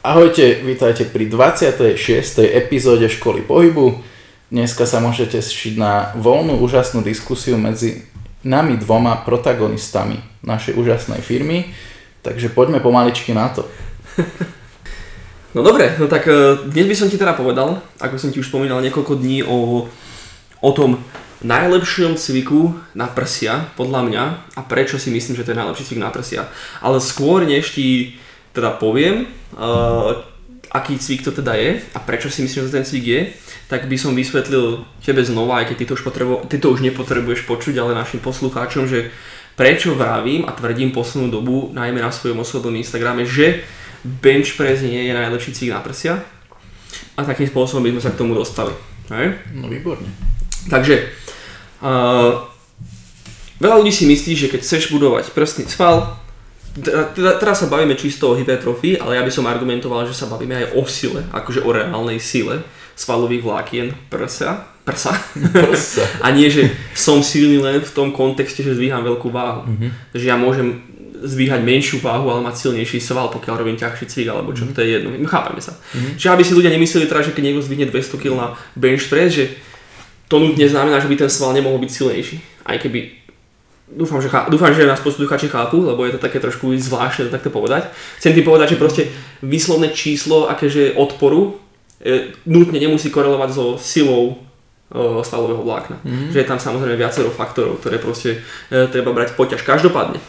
Ahojte, vítajte pri 26. epizóde Školy pohybu. Dneska sa môžete šiť na voľnú úžasnú diskusiu medzi nami dvoma protagonistami našej úžasnej firmy. Takže poďme pomaličky na to. No dobre, no tak eh, dnes by som ti teda povedal, ako som ti už spomínal niekoľko dní o, o tom najlepšom cviku na prsia, podľa mňa, a prečo si myslím, že to je najlepší cvik na prsia. Ale skôr než ti teda poviem, uh, aký cvik to teda je a prečo si myslím, že ten cvik je, tak by som vysvetlil tebe znova, aj keď ty to už, potrebo- ty to už nepotrebuješ počuť, ale našim poslucháčom, že prečo vravím a tvrdím poslednú dobu, najmä na svojom osobnom Instagrame, že bench press nie je najlepší cvik na prsia a takým spôsobom by sme sa k tomu dostali. Hej? No výborne. Takže, uh, veľa ľudí si myslí, že keď chceš budovať prstný sval, teda, teda, teraz sa bavíme čisto o hypertrofii, ale ja by som argumentoval, že sa bavíme aj o sile, akože o reálnej sile svalových vlákien prsa, prsa. Prsa. A nie, že som silný len v tom kontexte, že zdvíham veľkú váhu. Mhm. Že ja môžem zdvíhať menšiu váhu, ale mať silnejší sval, pokiaľ robím ťažší cvik, alebo čo, to je jedno. No, chápeme sa. Mhm. Čiže aby si ľudia nemysleli teraz, že keď niekto zdvihne 200 kg na bench press, že to nutne znamená, že by ten sval nemohol byť silnejší. Aj keby Dúfam, že, chá, dúfam, že nás poslucháči chápu, lebo je to také trošku zvláštne to takto povedať. Chcem ti povedať, že proste výslovné číslo akéže odporu e, nutne nemusí korelovať so silou e, svalového vlákna. Mhm. Že je tam samozrejme viacero faktorov, ktoré proste e, treba brať poťaž. Každopádne. E,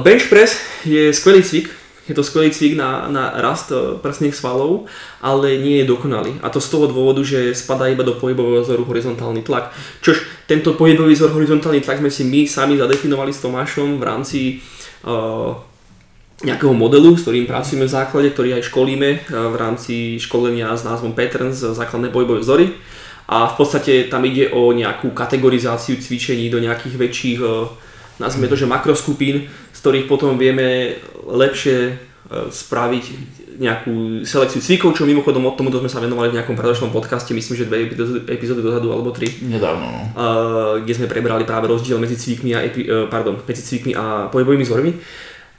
bench press je skvelý cvik, je to skvelý cvik na, na rast e, prsných svalov, ale nie je dokonalý. A to z toho dôvodu, že spadá iba do pohybového vzoru horizontálny tlak. Čož tento pohybový vzor horizontálny tlak sme si my sami zadefinovali s Tomášom v rámci uh, nejakého modelu, s ktorým pracujeme v základe, ktorý aj školíme uh, v rámci školenia s názvom Patterns, základné pohybové vzory. A v podstate tam ide o nejakú kategorizáciu cvičení do nejakých väčších, nazvime to, že makroskupín, ktorých potom vieme lepšie e, spraviť nejakú selekciu cvikov, čo mimochodom od tomuto sme sa venovali v nejakom predošlom podcaste, myslím, že dve epizódy- dozadu alebo tri, Nedávno, no. kde sme prebrali práve rozdiel medzi cvikmi a, epi, uh, pardon, medzi cvikmi a pohybovými vzormi.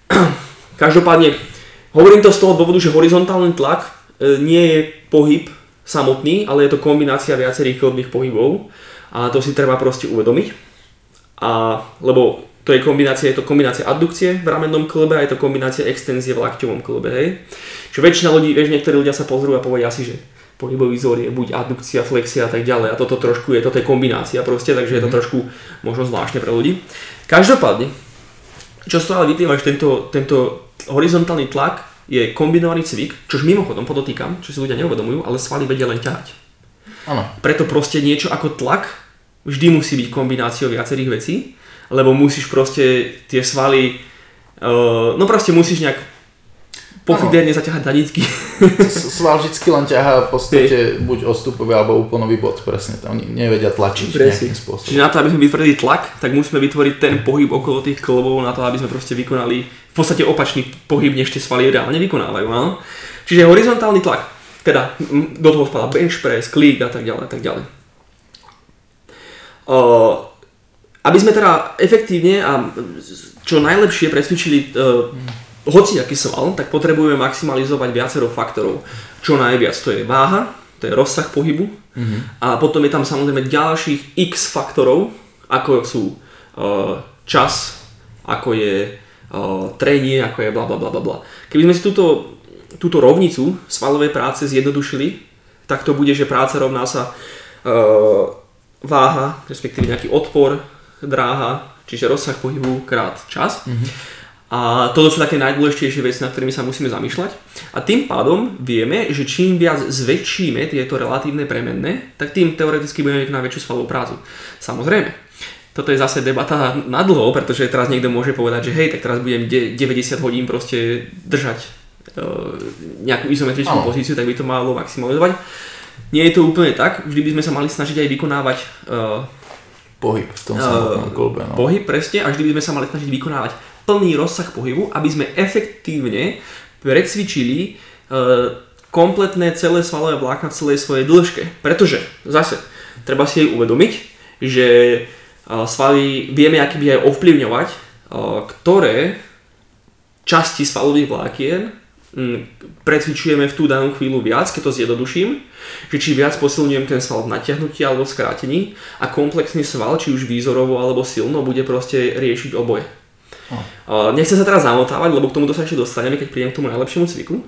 Každopádne, hovorím to z toho dôvodu, že horizontálny tlak uh, nie je pohyb samotný, ale je to kombinácia viacerých klbných pohybov a to si treba proste uvedomiť. A, lebo to je kombinácia, je to kombinácia addukcie v ramennom klbe a je to kombinácia extenzie v lakťovom klbe, hej. Čo väčšina ľudí, vieš, niektorí ľudia sa pozrú a povedia si, že pohybový vzor je buď addukcia, flexia a tak ďalej a toto trošku je, toto je kombinácia proste, takže je to trošku možno zvláštne pre ľudí. Každopádne, čo z toho ale vyplýva, že tento, tento horizontálny tlak je kombinovaný cvik, čož mimochodom podotýkam, čo si ľudia neuvedomujú, ale svaly vedia len ťahať. Áno. Preto proste niečo ako tlak vždy musí byť kombináciou viacerých vecí, lebo musíš proste tie svaly, uh, no proste musíš nejak pofiderne zaťahať danitky. S- Sval vždycky len ťahá v podstate buď odstupový alebo úplnový bod, presne. Tam nevedia tlačiť nejakým spôsobom. Čiže na to, aby sme vytvorili tlak, tak musíme vytvoriť ten pohyb okolo tých klbov na to, aby sme proste vykonali v podstate opačný pohyb, než tie svaly reálne vykonávajú. Áno? Čiže horizontálny tlak, teda do toho spadá bench press, klík a tak ďalej a tak ďalej. Uh, aby sme teda efektívne a čo najlepšie presvičili uh, hoci aký sval, tak potrebujeme maximalizovať viacero faktorov. Čo najviac to je váha, to je rozsah pohybu a potom je tam samozrejme ďalších x faktorov, ako sú uh, čas, ako je uh, trenie, ako je bla bla bla bla. Keby sme si túto, túto rovnicu svalovej práce zjednodušili, tak to bude, že práca rovná sa uh, váha, respektíve nejaký odpor, dráha, čiže rozsah pohybu krát čas. A toto sú také najdôležitejšie veci, nad ktorými sa musíme zamýšľať. A tým pádom vieme, že čím viac zväčšíme tieto relatívne premenné, tak tým teoreticky budeme vykonať väčšiu svalovú prácu. Samozrejme, toto je zase debata na dlho, pretože teraz niekto môže povedať, že hej, tak teraz budem de- 90 hodín proste držať e, nejakú izometrickú Áno. pozíciu, tak by to malo maximalizovať. Nie je to úplne tak, vždy by sme sa mali snažiť aj vykonávať e, Pohyb v tom Eh, samotnom klube, no. pohyb presne a vždy by sme sa mali snažiť vykonávať plný rozsah pohybu, aby sme efektívne precvičili e, kompletné celé svalové vlákna v celej svojej dĺžke. Pretože, zase, treba si aj uvedomiť, že e, svaly vieme aký by aj ovplyvňovať, ktoré časti svalových vlákien precvičujeme v tú danú chvíľu viac, keď to zjednoduším, že či viac posilňujem ten sval v natiahnutí alebo v skrátení a komplexný sval, či už výzorovo alebo silno, bude proste riešiť oboje. Oh. Nechcem sa teraz zamotávať, lebo k tomuto sa ešte dostaneme, keď prídem k tomu najlepšiemu cviku.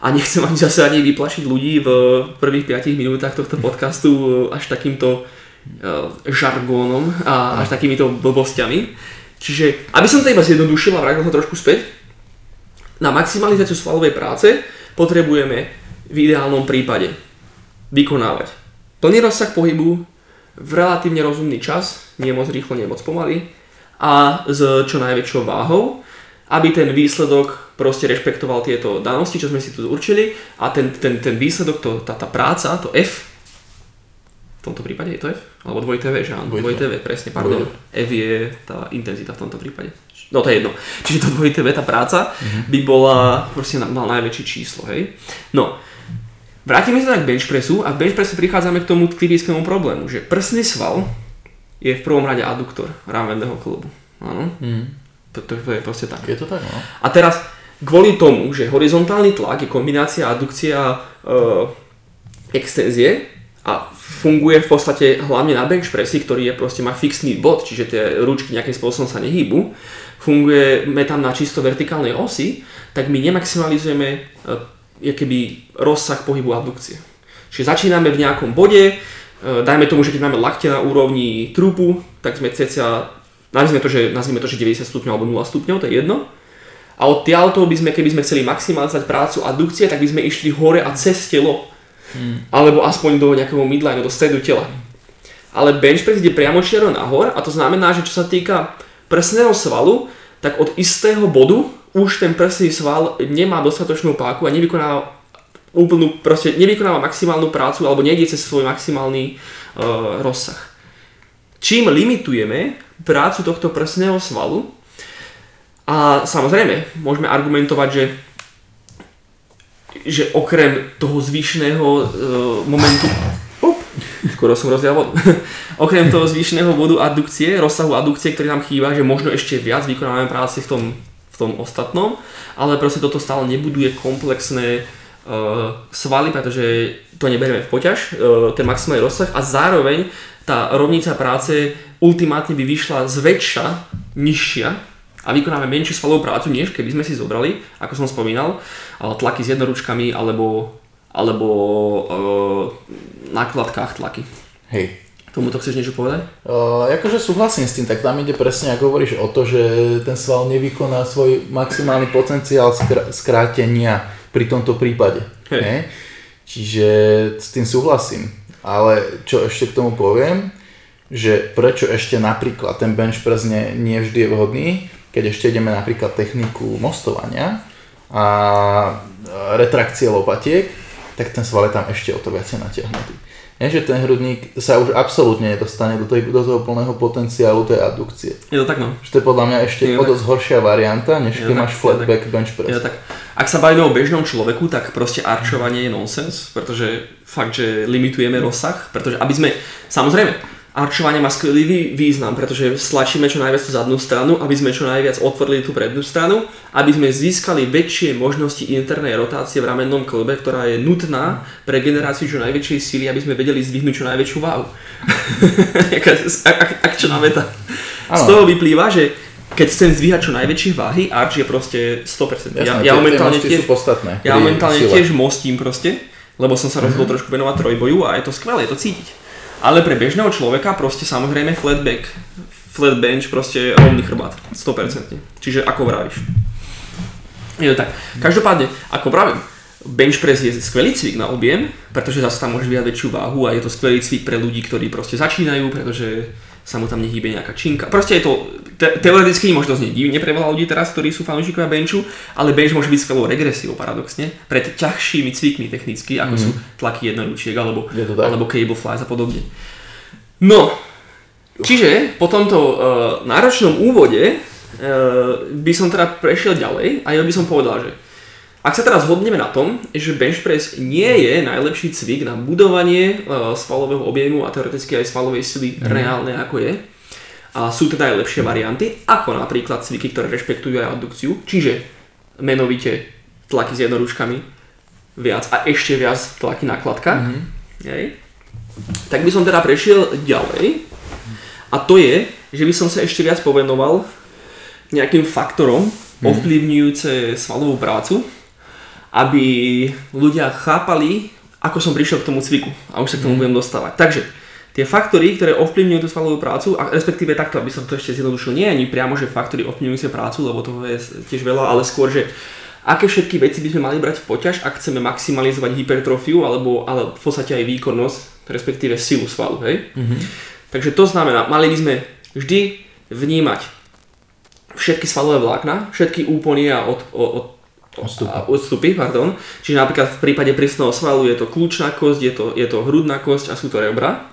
A nechcem ani zase ani vyplašiť ľudí v prvých 5 minútach tohto podcastu až takýmto uh, žargónom a až takýmito blbostiami. Čiže, aby som to iba zjednodušil a vrátil sa trošku späť, na maximalizáciu svalovej práce potrebujeme v ideálnom prípade vykonávať plný rozsah pohybu v relatívne rozumný čas, nie moc rýchlo, nie moc pomaly a s čo najväčšou váhou, aby ten výsledok proste rešpektoval tieto danosti, čo sme si tu určili a ten, ten, ten výsledok, to, tá, tá práca, to F, v tomto prípade je to F? Alebo dvojité V, že áno, dvojité V, presne, pardon. F je tá intenzita v tomto prípade. No to je jedno. Čiže to dvojité tá práca uh-huh. by bola, proste mal najväčšie číslo, hej. No, vrátime sa tak k bench pressu a v bench pressu prichádzame k tomu typickému problému, že prsný sval je v prvom rade aduktor rámenného klubu. Áno. Uh-huh. To, to, to je proste tak. Je to tak, no. A teraz, kvôli tomu, že horizontálny tlak je kombinácia adukcia a uh, extenzie a funguje v podstate hlavne na bench pressi, ktorý je proste má fixný bod, čiže tie ručky nejakým spôsobom sa nehýbu, fungujeme tam na čisto vertikálnej osi, tak my nemaximalizujeme uh, keby rozsah pohybu adukcie. Čiže začíname v nejakom bode, uh, dajme tomu, že keď máme lakte na úrovni trupu, tak sme cca nazvime to, že, nazvime to, že 90 stupňov alebo 0 stupňov, to je jedno. A od tiaľto by sme, keby sme chceli maximalizovať prácu adukcie, tak by sme išli hore a cez telo. Hmm. Alebo aspoň do nejakého midline, do stredu tela. Ale bench press ide priamo čiaro nahor a to znamená, že čo sa týka prsného svalu, tak od istého bodu už ten prsný sval nemá dostatočnú páku a nevykonáva úplnú, proste nevykonáva maximálnu prácu alebo nejde cez svoj maximálny uh, rozsah. Čím limitujeme prácu tohto prsného svalu. A samozrejme, môžeme argumentovať, že že okrem toho zvýšeného uh, momentu up, skoro som rozdial vodu. okrem toho zvýšeného bodu adukcie, rozsahu adukcie, ktorý nám chýba, že možno ešte viac vykonávame práci v tom, v tom ostatnom, ale proste toto stále nebuduje komplexné uh, svaly, pretože to neberieme v poťaž, uh, ten maximálny rozsah a zároveň tá rovnica práce ultimátne by vyšla zväčša nižšia a vykonáme menšiu svalovú prácu, než keby sme si zobrali, ako som spomínal, tlaky s jednoručkami alebo, alebo e, na kladkách tlaky. Hej. Tomuto chceš niečo povedať? Uh, akože súhlasím s tým, tak tam ide presne, ako hovoríš o to, že ten sval nevykoná svoj maximálny potenciál skr- skrátenia pri tomto prípade. Hej? Čiže s tým súhlasím. Ale čo ešte k tomu poviem, že prečo ešte napríklad ten bench press nie, nie vždy je vhodný, keď ešte ideme napríklad techniku mostovania a retrakcie lopatiek, tak ten sval je tam ešte o to viacej natiahnutý. Nie, že ten hrudník sa už absolútne nedostane do, tej, do toho plného potenciálu tej adukcie. Je to tak no. Že to je podľa mňa ešte o dosť horšia varianta, než keď máš flatback bench press. Je tak. Ak sa bavíme o bežnom človeku, tak proste arčovanie je nonsens, pretože fakt, že limitujeme rozsah, pretože aby sme, samozrejme, Arčovanie má skvelý význam, pretože stlačíme čo najviac tú zadnú stranu, aby sme čo najviac otvorili tú prednú stranu, aby sme získali väčšie možnosti internej rotácie v ramennom klbe, ktorá je nutná pre generáciu čo najväčšej síly, aby sme vedeli zdvihnúť čo najväčšiu váhu. ak, ak, ak čo veta. Z toho vyplýva, že keď chcem zdvíhať čo najväčšie váhy, arč je proste 100%. Jasné, ja, ja momentálne, tiež, ja momentálne tiež mostím proste, lebo som sa rozhodol mm-hmm. trošku venovať trojboju a je to skvelé, je to cítiť. Ale pre bežného človeka proste samozrejme flat back, flat bench, proste rovný chrbát, 100%. Čiže ako vravíš. Je to tak. Každopádne, ako pravím, bench press je skvelý cvik na objem, pretože zase tam môžeš vyjať väčšiu váhu a je to skvelý cvik pre ľudí, ktorí proste začínajú, pretože sa mu tam nehýbe nejaká činka. Proste je to, te, teoreticky možno znieť divne pre veľa ľudí teraz, ktorí sú fanúšikovia benchu, ale bench môže byť skvelou regresiou paradoxne, pred ťažšími cvikmi technicky, ako mm-hmm. sú tlaky jednoručiek alebo, alebo cable flies a podobne. No, čiže po tomto uh, náročnom úvode uh, by som teda prešiel ďalej a ja by som povedal, že ak sa teraz zhodneme na tom, že bench press nie je najlepší cvik na budovanie uh, svalového objemu a teoreticky aj svalovej sily mm. reálne ako je, a sú teda aj lepšie varianty, ako napríklad cviky, ktoré rešpektujú aj adukciu, čiže menovite tlaky s jednoručkami viac a ešte viac tlaky na kladkách. Mhm. Hej. Tak by som teda prešiel ďalej a to je, že by som sa ešte viac povenoval nejakým faktorom ovplyvňujúce svalovú prácu, aby ľudia chápali, ako som prišiel k tomu cviku a už sa k tomu budem dostávať. Takže tie faktory, ktoré ovplyvňujú tú svalovú prácu, a respektíve takto, aby som to ešte zjednodušil, nie ani priamo, že faktory ovplyvňujúce prácu, lebo toho je tiež veľa, ale skôr, že aké všetky veci by sme mali brať v poťaž, ak chceme maximalizovať hypertrofiu alebo ale v podstate aj výkonnosť, respektíve silu svalu, hej? Takže to znamená, mali by sme vždy vnímať všetky svalové vlákna, všetky úpony a od, od, od Odstupy. a odstupy, pardon. Čiže napríklad v prípade prísneho svalu je to kľúčná kosť, je to, je to hrudná kosť a sú to rebra.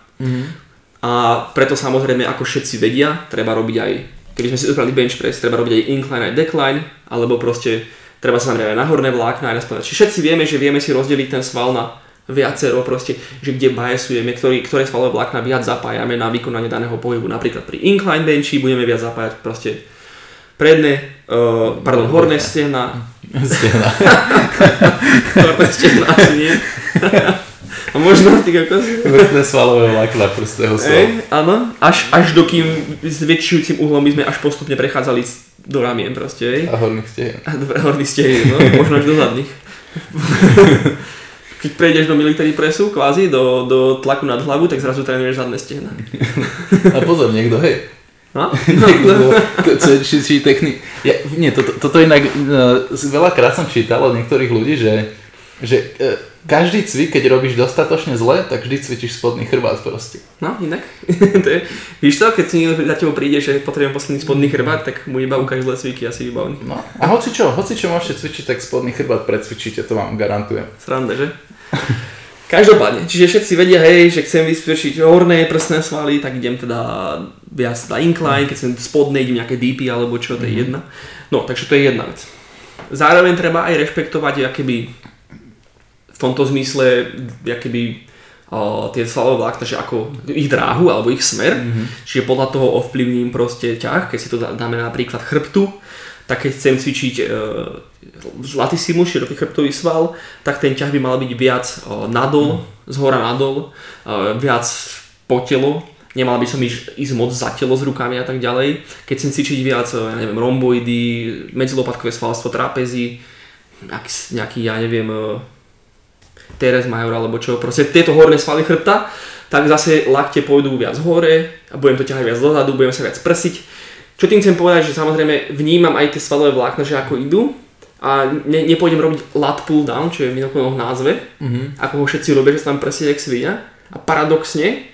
A preto samozrejme, ako všetci vedia, treba robiť aj, keby sme si zobrali bench press, treba robiť aj incline aj decline, alebo proste treba sa zamerať aj na horné vlákna, aj na spodné. Čiže všetci vieme, že vieme si rozdeliť ten sval na viacero proste, že kde biasujeme, ktorý, ktoré svalové vlákna viac zapájame na vykonanie daného pohybu. Napríklad pri incline benchi budeme viac zapájať proste predné, uh, pardon, horné stehna, Stehna. horné stehna asi nie. A možno ty kokos. Vrchné svalové vlákna prstého svalu. Ej, áno, až, až dokým s väčšujúcim uhlom by sme až postupne prechádzali do ramien proste, ej. A horných stehen. A do horných stehien, no, možno až do zadných. Keď prejdeš do military pressu, kvázi, do, do tlaku nad hlavu, tak zrazu trénuješ zadné stehna. A pozor, niekto, hej. No? či, či technik... Ja, nie, toto, toto inak uh, veľakrát som čítal od niektorých ľudí, že, že uh, každý cvik, keď robíš dostatočne zle, tak vždy cvičíš spodný chrbát proste. No, inak. to je, víš to, keď si za tebou príde, že potrebujem posledný spodný chrbát, tak mu iba ukáž zle cviky asi vybavený. No. A hoci čo, hoci čo môžete cvičiť, tak spodný chrbát precvičíte, to vám garantujem. Sranda, že? Každopádne, čiže všetci vedia, hej, že chcem vysvedčiť horné prsné svaly, tak idem teda viac na incline, keď chcem spodné, idem nejaké DP alebo čo, to je jedna. No, takže to je jedna vec. Zároveň treba aj rešpektovať, akéby v tomto zmysle, akéby o, tie svalové vlákna, že ako ich dráhu alebo ich smer, čiže podľa toho ovplyvním proste ťah, keď si to dá- dáme napríklad chrbtu, tak keď chcem cvičiť e, latissimus, široký chrbtový sval, tak ten ťah by mal byť viac o, nadol, z hora nadol, e, viac po telo, nemal by som ísť, ísť moc za telo s rukami a tak ďalej. Keď chcem cvičiť viac, e, ja neviem, romboidy, medzilopatkové svalstvo, trapezy, nejaký, ja neviem, e, Teres Major alebo čo, proste tieto horné svaly chrbta, tak zase lakte pôjdu viac hore a budem to ťahať viac dozadu, budem sa viac prsiť. Čo tým chcem povedať, že samozrejme vnímam aj tie svalové vlákna, že ako idú a ne, nepôjdem robiť lat pull down, čo je mimochodom v názve, Mhm. ako ho všetci robia, že sa tam presie jak svinia a paradoxne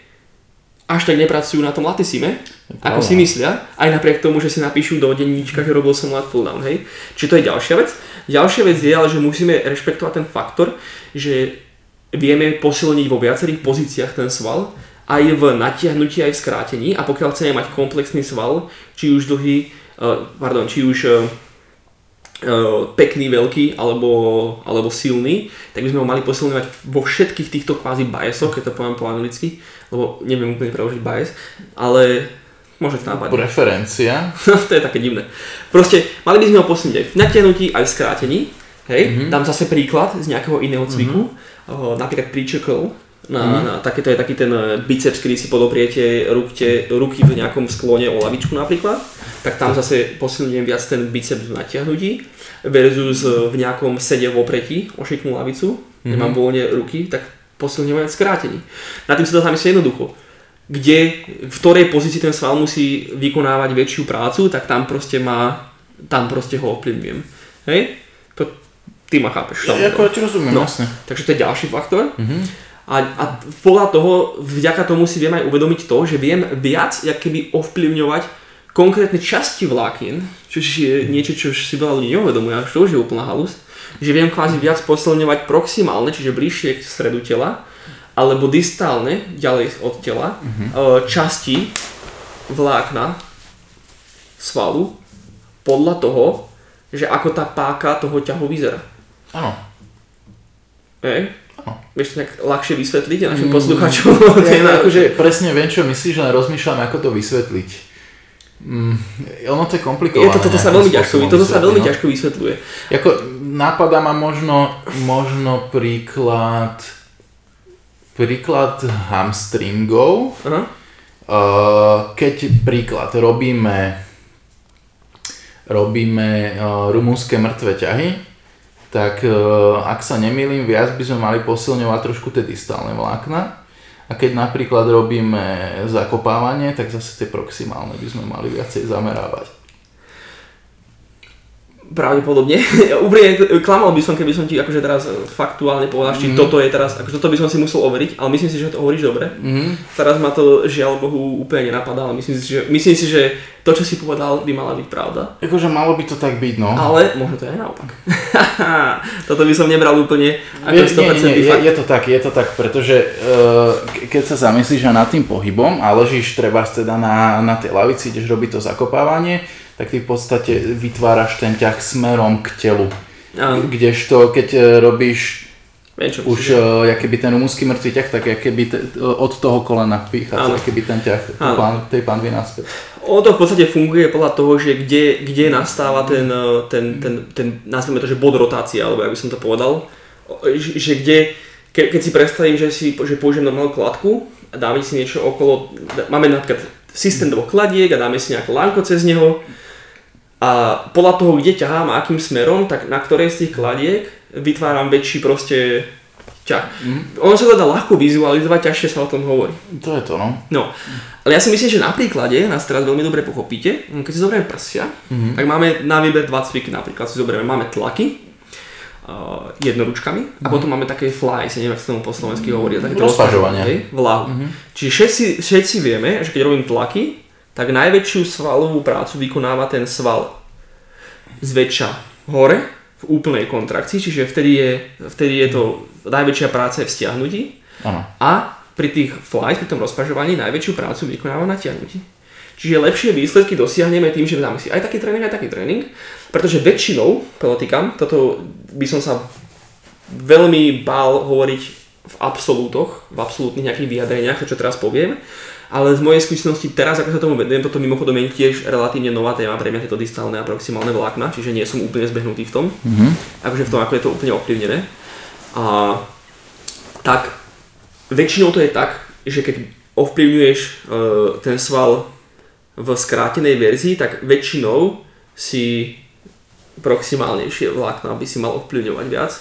až tak nepracujú na tom latisime, ako si myslia, aj napriek tomu, že si napíšu do denníčka, že robil som lat pull down, hej. Čiže to je ďalšia vec. Ďalšia vec je ale, že musíme rešpektovať ten faktor, že vieme posilniť vo viacerých pozíciách ten sval, aj v natiahnutí, aj v skrátení a pokiaľ chceme mať komplexný sval, či už dlhý, uh, pardon, či už uh, pekný, veľký alebo, alebo silný, tak by sme ho mali posilňovať vo všetkých týchto kvázi biasoch, keď to poviem po anglicky, lebo neviem úplne preložiť bias, ale môže to napadnúť. Preferencia. to je také divné. Proste mali by sme ho posunúť aj v natiahnutí, aj v skrátení. Hej, mm-hmm. dám zase príklad z nejakého iného cviku, mm-hmm. napríklad pre-chuckle, na, mm-hmm. na, také, to je taký ten eh, biceps, kedy si podopriete rukte, ruky v nejakom sklone o lavičku napríklad, tak tam zase posilňujem viac ten biceps v natiahnutí versus eh, v nejakom sede v opretí o šikmú lavicu, mm-hmm. nemám voľne ruky, tak posilňujem v skrátení. Na tým sa to zamyslieť jednoducho kde, v ktorej pozícii ten sval musí vykonávať väčšiu prácu, tak tam proste má, tam proste ho ovplyvňujem. Hej? To, ty ma chápeš. Ja, samozrejme. ako ja ti rozumiem, No. jasne. Takže to je ďalší faktor. Mhm. A, a podľa toho, vďaka tomu si viem aj uvedomiť to, že viem viac, jak keby ovplyvňovať konkrétne časti vlákien, čo je niečo, čo si veľa ľudí neuvedomuje, až to už je úplná halus, že viem kvázi viac posilňovať proximálne, čiže bližšie k stredu tela, alebo distálne, ďalej od tela, uh časti vlákna svalu podľa toho, že ako tá páka toho ťahu vyzerá. Áno. Hej? Áno. Vieš to nejak ľahšie vysvetliť našim Mm. poslucháčom? Ja, akože presne viem, čo myslíš, len rozmýšľam, ako to vysvetliť. Mm, ono to je komplikované. Je to, toto sa veľmi ťažko, toto sa veľmi no. ťažko vysvetľuje. Ako, napadá ma možno, možno príklad príklad hamstringov. Aha. Uh, keď príklad robíme robíme uh, rumúnske mŕtve ťahy, tak uh, ak sa nemýlim, viac by sme mali posilňovať trošku tie distálne vlákna. A keď napríklad robíme zakopávanie, tak zase tie proximálne by sme mali viacej zamerávať. Pravdepodobne. Úprimne klamal by som, keby som ti akože teraz faktuálne povedal, či Mhm. toto je teraz, akože toto by som si musel overiť, ale myslím si, že to hovoríš dobre. Mhm. Teraz ma to žiaľ Bohu úplne nenapadá, ale myslím si, že, myslím si, že to, čo si povedal, by mala byť pravda. Akože malo by to tak byť, no. Ale možno to je naopak. Toto by som nebral úplne ako Nie, 100% nie, nie, je, je to tak, je to tak, pretože uh, keď sa zamyslíš nad tým pohybom a ležíš treba teda na, na tej lavici, ideš robiť to zakopávanie, tak ty v podstate vytváraš ten ťah smerom k telu. Áno. Kdežto keď eh, robíš Viem, čo už uh, keby ten rumúnsky mŕtvý ťah, tak keby te, od toho kolena Áno. vychádza keby ten ťah Áno. pán, tej pánvy naspäť. Ono to v podstate funguje podľa toho, že kde, kde nastáva ten, ten, ten, ten, nazvime to, že bod rotácie, alebo jak by som to povedal, že, že kde, ke, keď si predstavím, že si že použijem normálnu kladku a dáme si niečo okolo, máme napríklad systém dvoch kladiek a dáme si nejaké lánko cez neho a podľa toho, kde ťahám a akým smerom, tak na ktorej z tých kladiek vytváram väčší proste ťah. Mhm. Ono sa to dá ľahko vizualizovať, ťažšie sa o tom hovorí. To je to, no. No, ale ja si myslím, že na príklade nás teraz veľmi dobre pochopíte. Keď si zoberieme prsia, mm-hmm. tak máme na výber dva cviky napríklad. Si zoberieme, máme tlaky, uh, jednoručkami mm-hmm. a potom máme také flies, ja neviem, ako sa tomu po slovensky hovorí. Také Rozpažovania. hej, Vlahu. Mm-hmm. Čiže všetci, všetci vieme, že keď robím tlaky, tak najväčšiu svalovú prácu vykonáva ten sval zväčša hore v úplnej kontrakcii, čiže vtedy je, vtedy je to najväčšia práca je v stiahnutí a pri tých flies, pri tom rozpažovaní najväčšiu prácu vykonáva na tiahnutí. Čiže lepšie výsledky dosiahneme tým, že dáme si aj taký tréning, aj taký tréning, pretože väčšinou, podotýkam, toto by som sa veľmi bál hovoriť v absolútoch, v absolútnych nejakých vyjadreniach, to čo teraz poviem, ale z mojej skúsenosti teraz, ako sa tomu vedujem, toto mimochodom je tiež relatívne nová téma pre mňa, tieto distálne a proximálne vlákna, čiže nie som úplne zbehnutý v tom, Mhm. akože v tom, ako je to úplne ovplyvnené. A tak väčšinou to je tak, že keď ovplyvňuješ e, ten sval v skrátenej verzii, tak väčšinou si proximálnejšie vlákna by si mal ovplyvňovať viac.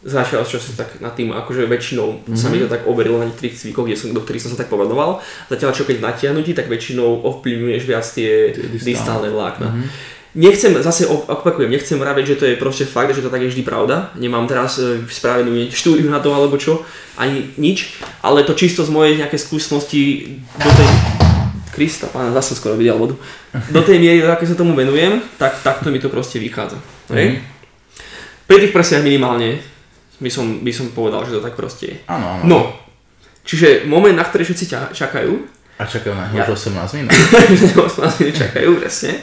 Začal čo sa tak nad tým, akože väčšinou mm-hmm. sa mi to tak overilo na niektorých cvikoch, kde som, do ktorých som sa tak povenoval. Zatiaľ čo keď natiahnutí, tak väčšinou ovplyvňuješ viac tie Tie distálne. vlákna. Mm-hmm. Nechcem, zase op- opakujem, nechcem vraviť, že to je proste fakt, že to tak je vždy pravda. Nemám teraz e, spravenú štúdiu na to alebo čo, ani nič, ale to čisto z mojej nejaké skúsenosti do tej... Krista, pána, zase skoro videl vodu. Do tej miery, aké sa tomu venujem, tak takto mi to proste vychádza. Hej? Pri tých prsiach minimálne by som, by som povedal, že to tak proste je. Áno, áno. No, čiže moment, na ktorý všetci ťa- čakajú, A čakajú na Ja- už 18 minút. nás nečakajú, presne.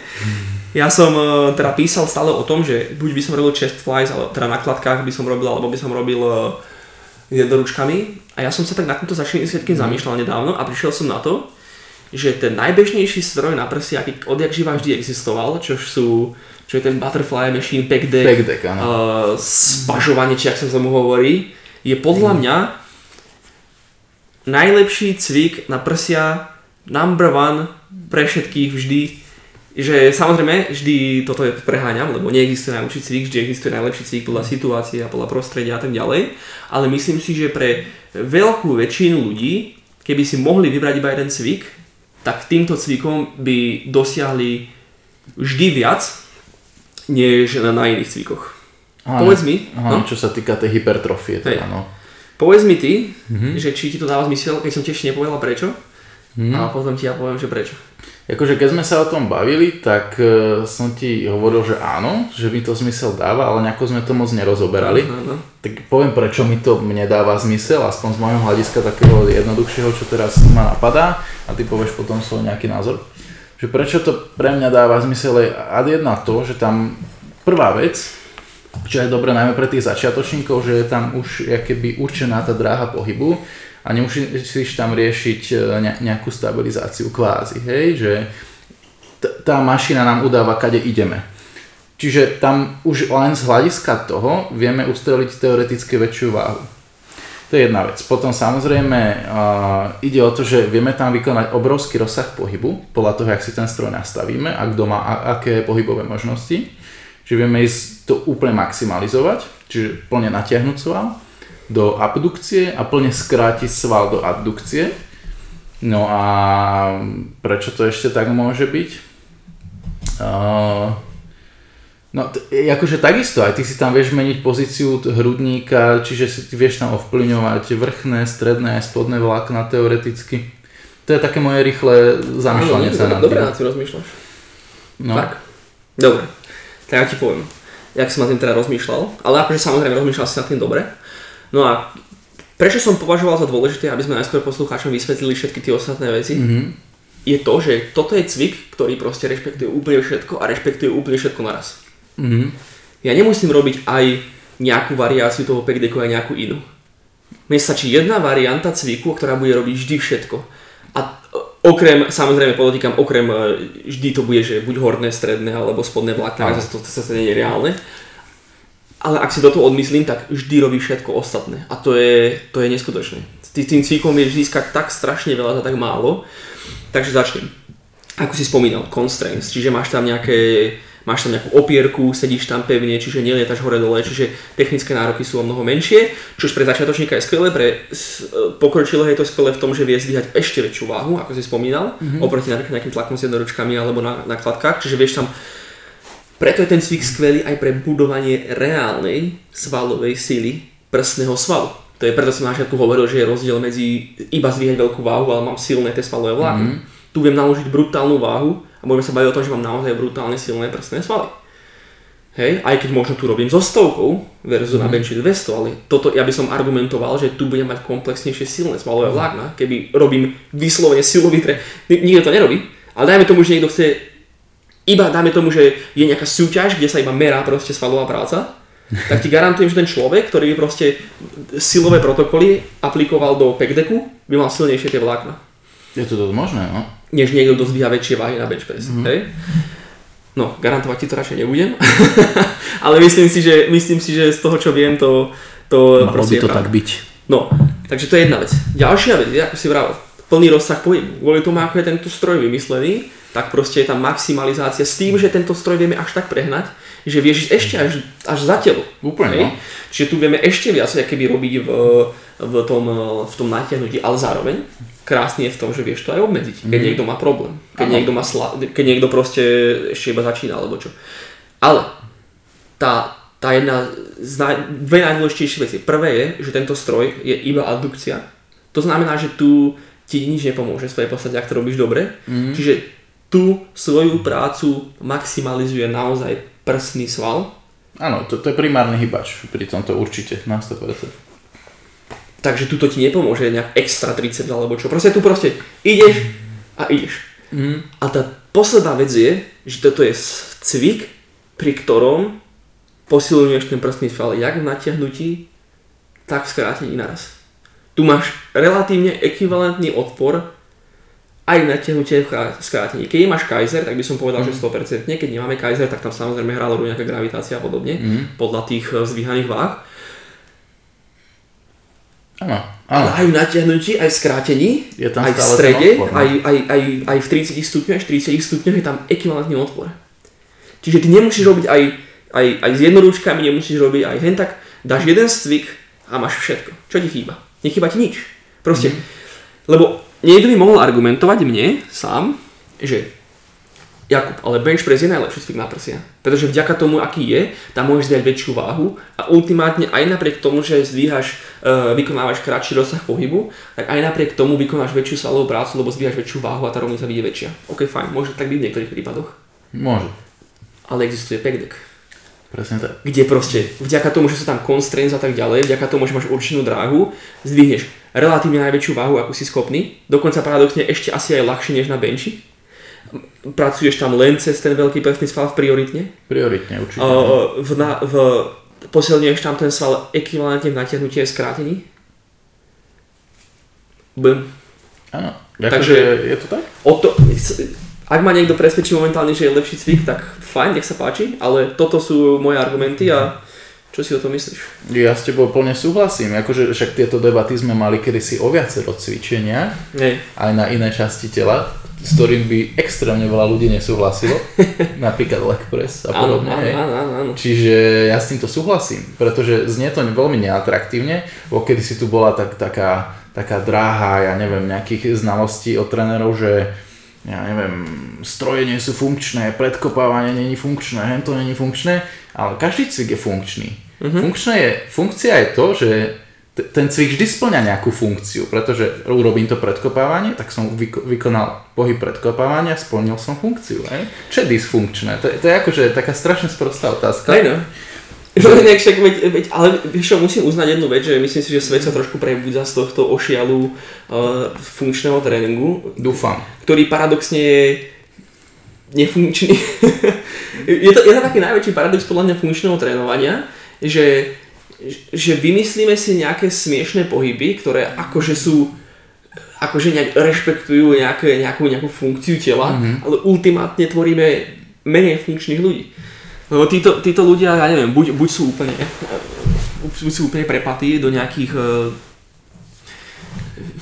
Ja som e, teda písal stále o tom, že buď by som robil chest flies, ale teda na kladkách by som robil, alebo by som robil e, jednoručkami. A ja som sa tak na tomto začným všetkým zamýšľal nedávno a prišiel som na to, že ten najbežnejší stroj na prsi, aký odjak živa vždy existoval, čo sú čo je ten butterfly machine, pack deck, Pack deck, áno. uh, spažovanie, či ak sa tomu hovorí, je podľa mňa najlepší cvik na prsia number one pre všetkých vždy, že samozrejme vždy toto je preháňam, lebo neexistuje najlepší cvik, vždy existuje najlepší cvik podľa situácie a podľa prostredia a tak ďalej, ale myslím si, že pre veľkú väčšinu ľudí, keby si mohli vybrať iba jeden cvik, tak týmto cvikom by dosiahli vždy viac, než na, na iných cvikoch. Áno. Povedz mi, Áno, no? čo sa týka tej hypertrofie, teda, no. Povedz mi ty, že či ti to dáva zmysel, keď som tiež nepovedal prečo, Mhm. a potom ti ja poviem, že prečo. Akože keď sme sa o tom bavili, tak e, som ti hovoril, že áno, že mi to zmysel dáva, ale nejako sme to moc nerozoberali. Áno. Tak poviem, prečo mi to mne dáva zmysel, aspoň z môjho hľadiska takého jednoduchšieho, čo teraz ma napadá a ty povieš potom svoj nejaký názor. Že prečo to pre mňa dáva zmysel je ad jedna to, že tam prvá vec, čo je dobré najmä pre tých začiatočníkov, že je tam už keby určená tá dráha pohybu a nemusíš tam riešiť e, ne- nejakú stabilizáciu kvázi, hej, že tá mašina nám udáva, kade ideme. Čiže tam už len z hľadiska toho vieme ustreliť teoreticky väčšiu váhu. To je jedna vec. Potom samozrejme uh, ide o to, že vieme tam vykonať obrovský rozsah pohybu, podľa toho, jak si ten stroj nastavíme a kto má a, aké pohybové možnosti. Čiže vieme ísť to úplne maximalizovať, čiže plne natiahnuť sval do abdukcie a plne skrátiť sval do abdukcie. No a prečo to ešte tak môže byť? Uh, No, t- akože takisto, aj ty si tam vieš meniť pozíciu hrudníka, čiže si ty vieš tam ovplyvňovať vrchné, stredné aj spodné vlákna teoreticky. To je také moje rýchle zamýšľanie sa nad Dobre na tým rozmýšľaš. No. Tak. Dobre. Tak ja ti poviem, jak som nad tým teda rozmýšľal, ale akože samozrejme rozmýšľal si nad tým dobre. No a prečo som považoval za dôležité, aby sme najskôr poslucháčom vysvetlili všetky tie ostatné veci, Mhm. je to, že toto je cvik, ktorý proste rešpektuje úplne všetko a rešpektuje úplne všetko naraz. Mhm. Ja nemusím robiť aj nejakú variáciu toho pekdeku aj nejakú inú. Mne stačí jedna varianta cviku, ktorá bude robiť vždy všetko. A okrem, samozrejme podotýkam, okrem e, vždy to bude, že buď horné, stredné alebo spodné vlákna, Áno. zase to zase nie je reálne. Ale ak si do toho odmyslím, tak vždy robí všetko ostatné. A to je, to je neskutočné. Ty tým cvikom vieš získať tak strašne veľa za tak málo. Takže začnem. Ako si spomínal, constraints, čiže máš tam nejaké máš tam nejakú opierku, sedíš tam pevne, čiže nelietaš hore dole, čiže technické nároky sú o mnoho menšie, čo pre začiatočníka je skvelé, pre e, pokročilého je to skvelé v tom, že vie zdvíhať ešte väčšiu váhu, ako si spomínal, mm-hmm. oproti napríklad nejakým tlakom s jednoručkami alebo na, na kladkách, čiže vieš tam preto je ten cvik skvelý aj pre budovanie reálnej svalovej síly prsného svalu. To je preto som na začiatku hovoril, že je rozdiel medzi iba zdvíhať veľkú váhu, ale mám silné tie svalové vlákna. Mm. Tu viem naložiť brutálnu váhu a budeme sa baviť o tom, že mám naozaj brutálne silné prsné svaly. Hej, aj keď možno tu robím so stovkou versus mm. na benchi 200, ale toto ja by som argumentoval, že tu budem mať komplexnejšie silné svalové vlákna, keby robím vyslovene silový tre... Ni- Nikto to nerobí, ale dajme tomu, že niekto chce iba dáme tomu, že je nejaká súťaž, kde sa iba merá proste svalová práca, tak ti garantujem, že ten človek, ktorý by proste silové protokoly aplikoval do pekdeku, by mal silnejšie tie vlákna, Je to dosť možné, no. než niekto, kto zdvíha väčšie váhy na bench press. Mm-hmm. Hej? No, garantovať ti to radšej nebudem, ale myslím si, že, myslím si, že z toho, čo viem, to, to Malo proste by to tak byť. No, takže to je jedna vec. Ďalšia vec ako si vravel, plný rozsah pohybu. Kvôli tomu, ako je tento stroj vymyslený, tak proste je tam maximalizácia s tým, že tento stroj vieme až tak prehnať, že vieš ešte až, až za telo. Úplne, Hej? no. Čiže tu vieme ešte viac keby robiť v, v, tom, v tom natiahnutí, ale zároveň krásne je v tom, že vieš to aj obmedziť, keď niekto má problém, keď niekto, má sla, keď niekto proste ešte iba začína alebo čo. Ale tá, tá jedna z naj, dve najdôležitejšie veci. Prvé je, že tento stroj je iba addukcia. To znamená, že tu ti nič nepomôže v svojej podstate, ak to robíš dobre. Mm. Čiže tu svoju prácu maximalizuje naozaj prsný sval. Áno, to, to je primárny hybač pri tomto určite, na 100%. Takže tu to ti nepomôže nejak extra triceps alebo čo. Proste tu proste ideš a ideš. Mm. A tá posledná vec je, že toto je cvik, pri ktorom posilňuješ ten prstný sval jak v natiahnutí, tak v skrátení naraz. Tu máš relatívne ekvivalentný odpor aj v krá- skrátení. Keď máš Kaiser, tak by som povedal, že 100%. Keď nemáme Kaiser, tak tam samozrejme hrá rolu nejaká gravitácia a podobne, Mhm. podľa tých eh, zdvíhaných váh. Áno, Ale áno. aj v natiahnutí, aj v skrátení, Je tam aj v strede, odpor, no. aj, aj, aj, aj v 30 stupňoch, 40 stupňoch je tam ekvivalentný odpor. Čiže ty nemusíš robiť aj, aj, aj s jednoručkami, nemusíš robiť aj hen tak, dáš jeden cvik a máš všetko. Čo ti chýba? Nechýba ti nič. Proste, Mhm. lebo niekto by mohol argumentovať mne sám, že Jakub, ale bench press je najlepší cvik na prsia. Pretože vďaka tomu, aký je, tam môžeš zdať väčšiu váhu a ultimátne aj napriek tomu, že zdvíhaš, uh, vykonávaš kratší rozsah pohybu, tak aj napriek tomu vykonáš väčšiu svalovú prácu, lebo zdvíhaš väčšiu váhu a tá rovnica vyjde väčšia. OK, fajn, môže tak byť v niektorých prípadoch. Môže. Ale existuje pekdeck, Presne tak. kde proste vďaka tomu, že sú tam constraints a tak ďalej, vďaka tomu, že máš určenú dráhu, zdvihneš relatívne najväčšiu váhu, ako si schopný, dokonca paradoxne ešte asi aj ľahšie než na benchi. Pracuješ tam len cez ten veľký prsný sval v prioritne. Prioritne určite. Uh, v, na, v, posilňuješ tam ten sval ekvivalentne v natiahnutí a skrátení. Bum. Áno. Takže- Takže je to tak? O to, ak ma niekto presvedčí momentálne, že je lepší cvik, tak fajn, nech sa páči, ale toto sú moje argumenty a čo si o tom myslíš? Ja s tebou plne súhlasím, akože však tieto debaty sme mali kedysi o viacero cvičenia, Hej. aj na iné časti tela, s ktorým by extrémne veľa ľudí nesúhlasilo, napríklad leg press a podobne. áno, áno, áno, áno. Čiže ja s týmto súhlasím, pretože znie to veľmi neatraktívne, bo kedy si tu bola tak, taká, taká dráha, ja neviem, nejakých znalostí od trénerov, že ja neviem, stroje nie sú funkčné, predkopávanie není funkčné, hento není funkčné, ale každý cvik je funkčný. Mm-hmm. Funkčné je, funkcia je to, že t- ten cvik vždy splňa nejakú funkciu, pretože urobím to predkopávanie, tak som vyko- vykonal pohyb predkopávania, splnil som funkciu. Hej? Čo je dysfunkčné? To, to je akože taká strašne sprostá otázka. Hej no. Nejak však, veď, veď, ale vieš čo, musím uznať jednu vec, že myslím si, že svet sa trošku prebudza z tohto ošialu uh, funkčného tréningu, Dúfam. ktorý paradoxne je nefunkčný. je, to, je to taký najväčší paradox podľa mňa funkčného trénovania, že, že vymyslíme si nejaké smiešné pohyby, ktoré akože sú akože nejak rešpektujú nejaké, nejakú, nejakú funkciu tela, mm-hmm. ale ultimátne tvoríme menej funkčných ľudí. Lebo títo, títo ľudia, ja neviem, buď, buď sú úplne buď sú úplne prepatí do nejakých eh,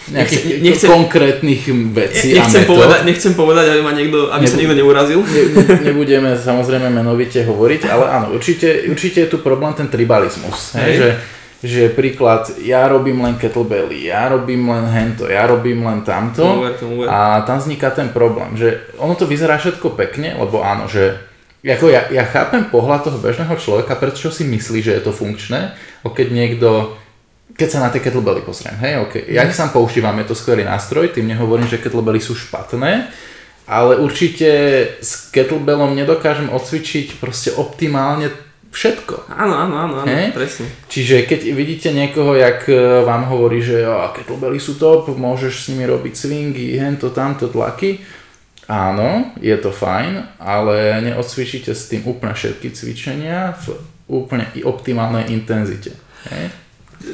Nechcem- nechcem- konkrétnych vecí nechcem, a metód. povedať, nechcem povedať, aby, ma niekto, aby sa Nebu- niekto neurazil. Ne, ne- nebudeme samozrejme menovite hovoriť, ale áno, určite, určite je tu problém ten tribalizmus. Hej. Hej. Že, že príklad, ja robím len kettlebelly, ja robím len hento, ja robím len tamto ver. a tam vzniká ten problém, že ono to vyzerá všetko pekne, lebo áno, že ako ja, ja chápem pohľad toho bežného človeka, prečo si myslí, že je to funkčné, o keď niekto keď sa na tie kettlebelly pozriem, hej, ok, ja ich sám používam, je to skvelý nástroj, tým nehovorím, že kettlebelly sú špatné, ale určite s kettlebellom nedokážem odcvičiť proste optimálne všetko. Áno, áno, áno, áno presne. Čiže keď vidíte niekoho, jak e, vám hovorí, že a, kettlebelly sú top, môžeš s nimi robiť swingy, hento, tamto, tlaky, áno, je to fajn, ale neodcvičíte s tým úplne všetky cvičenia v úplne optimálnej intenzite. Hej?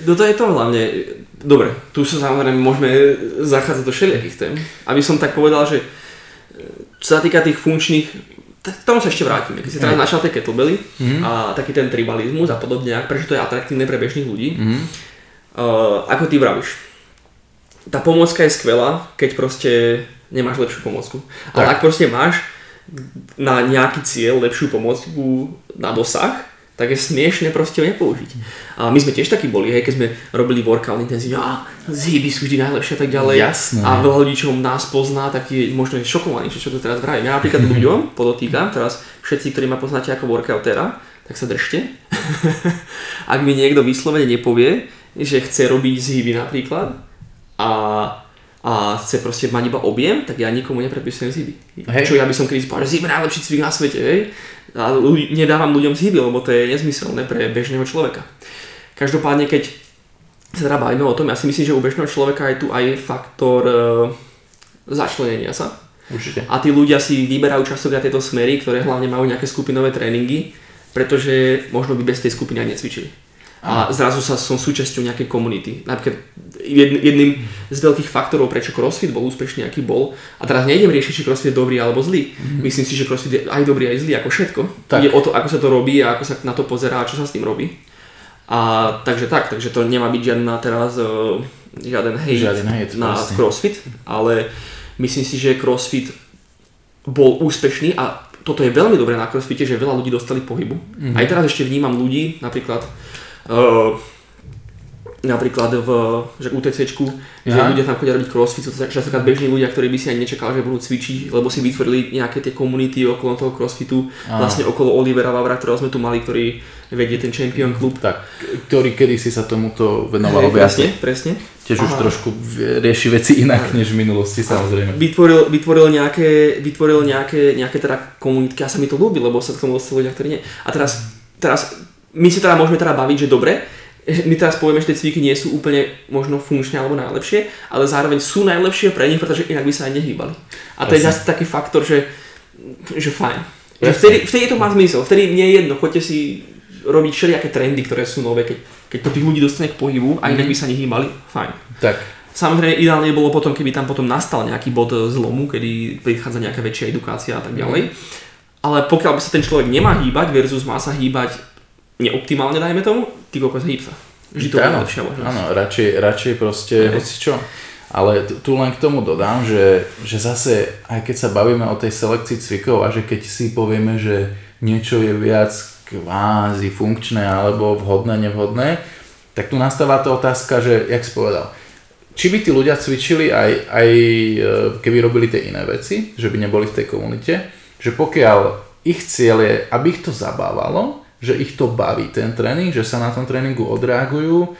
No to je to hlavne. Dobre, tu sa samozrejme môžeme zachádzať do všelijakých tém. Aby som tak povedal, že e, čo sa týka tých funkčných, tak tomu sa ešte vrátime. Keď si teraz načal tie kettlebelly Mhm. a taký ten tribalizmus a podobne, prečo to je atraktívne pre bežných ľudí, Mhm. uh, ako ty vravíš. Tá pomôcka je skvelá, keď proste nemáš lepšiu pomôcku. Ale Tak. ak proste máš na nejaký cieľ lepšiu pomôcku na dosah, tak je smiešne proste ho nepoužiť. A my sme tiež takí boli, hej, keď sme robili workout intenzívne, a zhyby sú vždy najlepšie a tak ďalej. Jasné. A veľa ľudí, čo nás pozná, tak je možno je šokovaný, čo to teraz vravím. Ja napríklad ľuďom podotýkam, teraz všetci, ktorí ma poznáte ako workoutera, tak sa držte. Ak mi niekto vyslovene nepovie, že chce robiť zhyby napríklad a, a chce proste mať iba objem, tak ja nikomu nepredpisujem zhyby. Hej. Čo ja by som kedy povedal, je najlepší cvik na svete, hej? A ľudí, nedávam ľuďom zhyby, lebo to je nezmyselné pre bežného človeka. Každopádne, keď sa teda bavíme o tom, ja si myslím, že u bežného človeka je tu aj faktor e, začlenenia sa. Určite. A tí ľudia si vyberajú častokrát tieto smery, ktoré hlavne majú nejaké skupinové tréningy, pretože možno by bez tej skupiny ani necvičili. A zrazu sa som súčasťou nejakej komunity. Napríklad jed- jedným z veľkých faktorov, prečo CrossFit bol úspešný, aký bol, a teraz nejdem riešiť, či CrossFit je dobrý alebo zlý. Myslím si, že CrossFit je aj dobrý, aj zlý, ako všetko. Tak. Ide o to, ako sa to robí a ako sa na to pozerá a čo sa s tým robí. A takže tak, takže to nemá byť žiadna teraz uh, žiaden hate, Žiaden hate, na presne. CrossFit, ale myslím si, že CrossFit bol úspešný a toto je veľmi dobré na CrossFite, že veľa ľudí dostali pohybu. Mm-hmm. Aj teraz ešte vnímam ľudí, napríklad uh, napríklad v že UTCčku, že Aha. ľudia tam chodia robiť crossfit, sú to častokrát bežní ľudia, ktorí by si ani nečakali, že budú cvičiť, lebo si vytvorili nejaké tie komunity okolo toho crossfitu, Áno. vlastne okolo Olivera Vavra, ktorého sme tu mali, ktorý vedie ten champion klub. Tak, ktorý kedysi sa tomuto venoval Hej, presne, presne. Tiež už Aha. trošku v- rieši veci inak, než v minulosti samozrejme. Vytvoril, vytvoril, nejaké, vytvoril nejaké, nejaké teda komunitky a sa mi to ľúbi, lebo sa k tomu dostali ľudia, ktorí nie. A teraz, teraz my si teda môžeme teda baviť, že dobre, my teraz povieme, že tie cviky nie sú úplne možno funkčné alebo najlepšie, ale zároveň sú najlepšie pre nich, pretože inak by sa aj nehýbali. A to je Presne. zase taký faktor, že, že fajn. Že vtedy, vtedy to má zmysel, vtedy nie je jedno, choďte si robiť všelijaké trendy, ktoré sú nové, keď, keď to tých ľudí dostane k pohybu a inak by sa nehýbali, fajn. Tak, Samozrejme, ideálne bolo potom, keby tam potom nastal nejaký bod zlomu, kedy prichádza nejaká väčšia edukácia a tak ďalej. Ale pokiaľ by sa ten človek nemá hýbať versus má sa hýbať neoptimálne, dajme tomu, ty kokos hýb sa. Vždy to bude lepšia možnosť. Áno, radšej, radšej proste okay. hoci čo. Ale tu len k tomu dodám, že, že zase, aj keď sa bavíme o tej selekcii cvikov a že keď si povieme, že niečo je viac kvázi funkčné alebo vhodné, nevhodné, tak tu nastáva tá otázka, že, jak si povedal, či by tí ľudia cvičili aj, aj e, keby robili tie iné veci, že by neboli v tej komunite, že pokiaľ ich cieľ je, aby ich to zabávalo, že ich to baví ten tréning, že sa na tom tréningu odreagujú,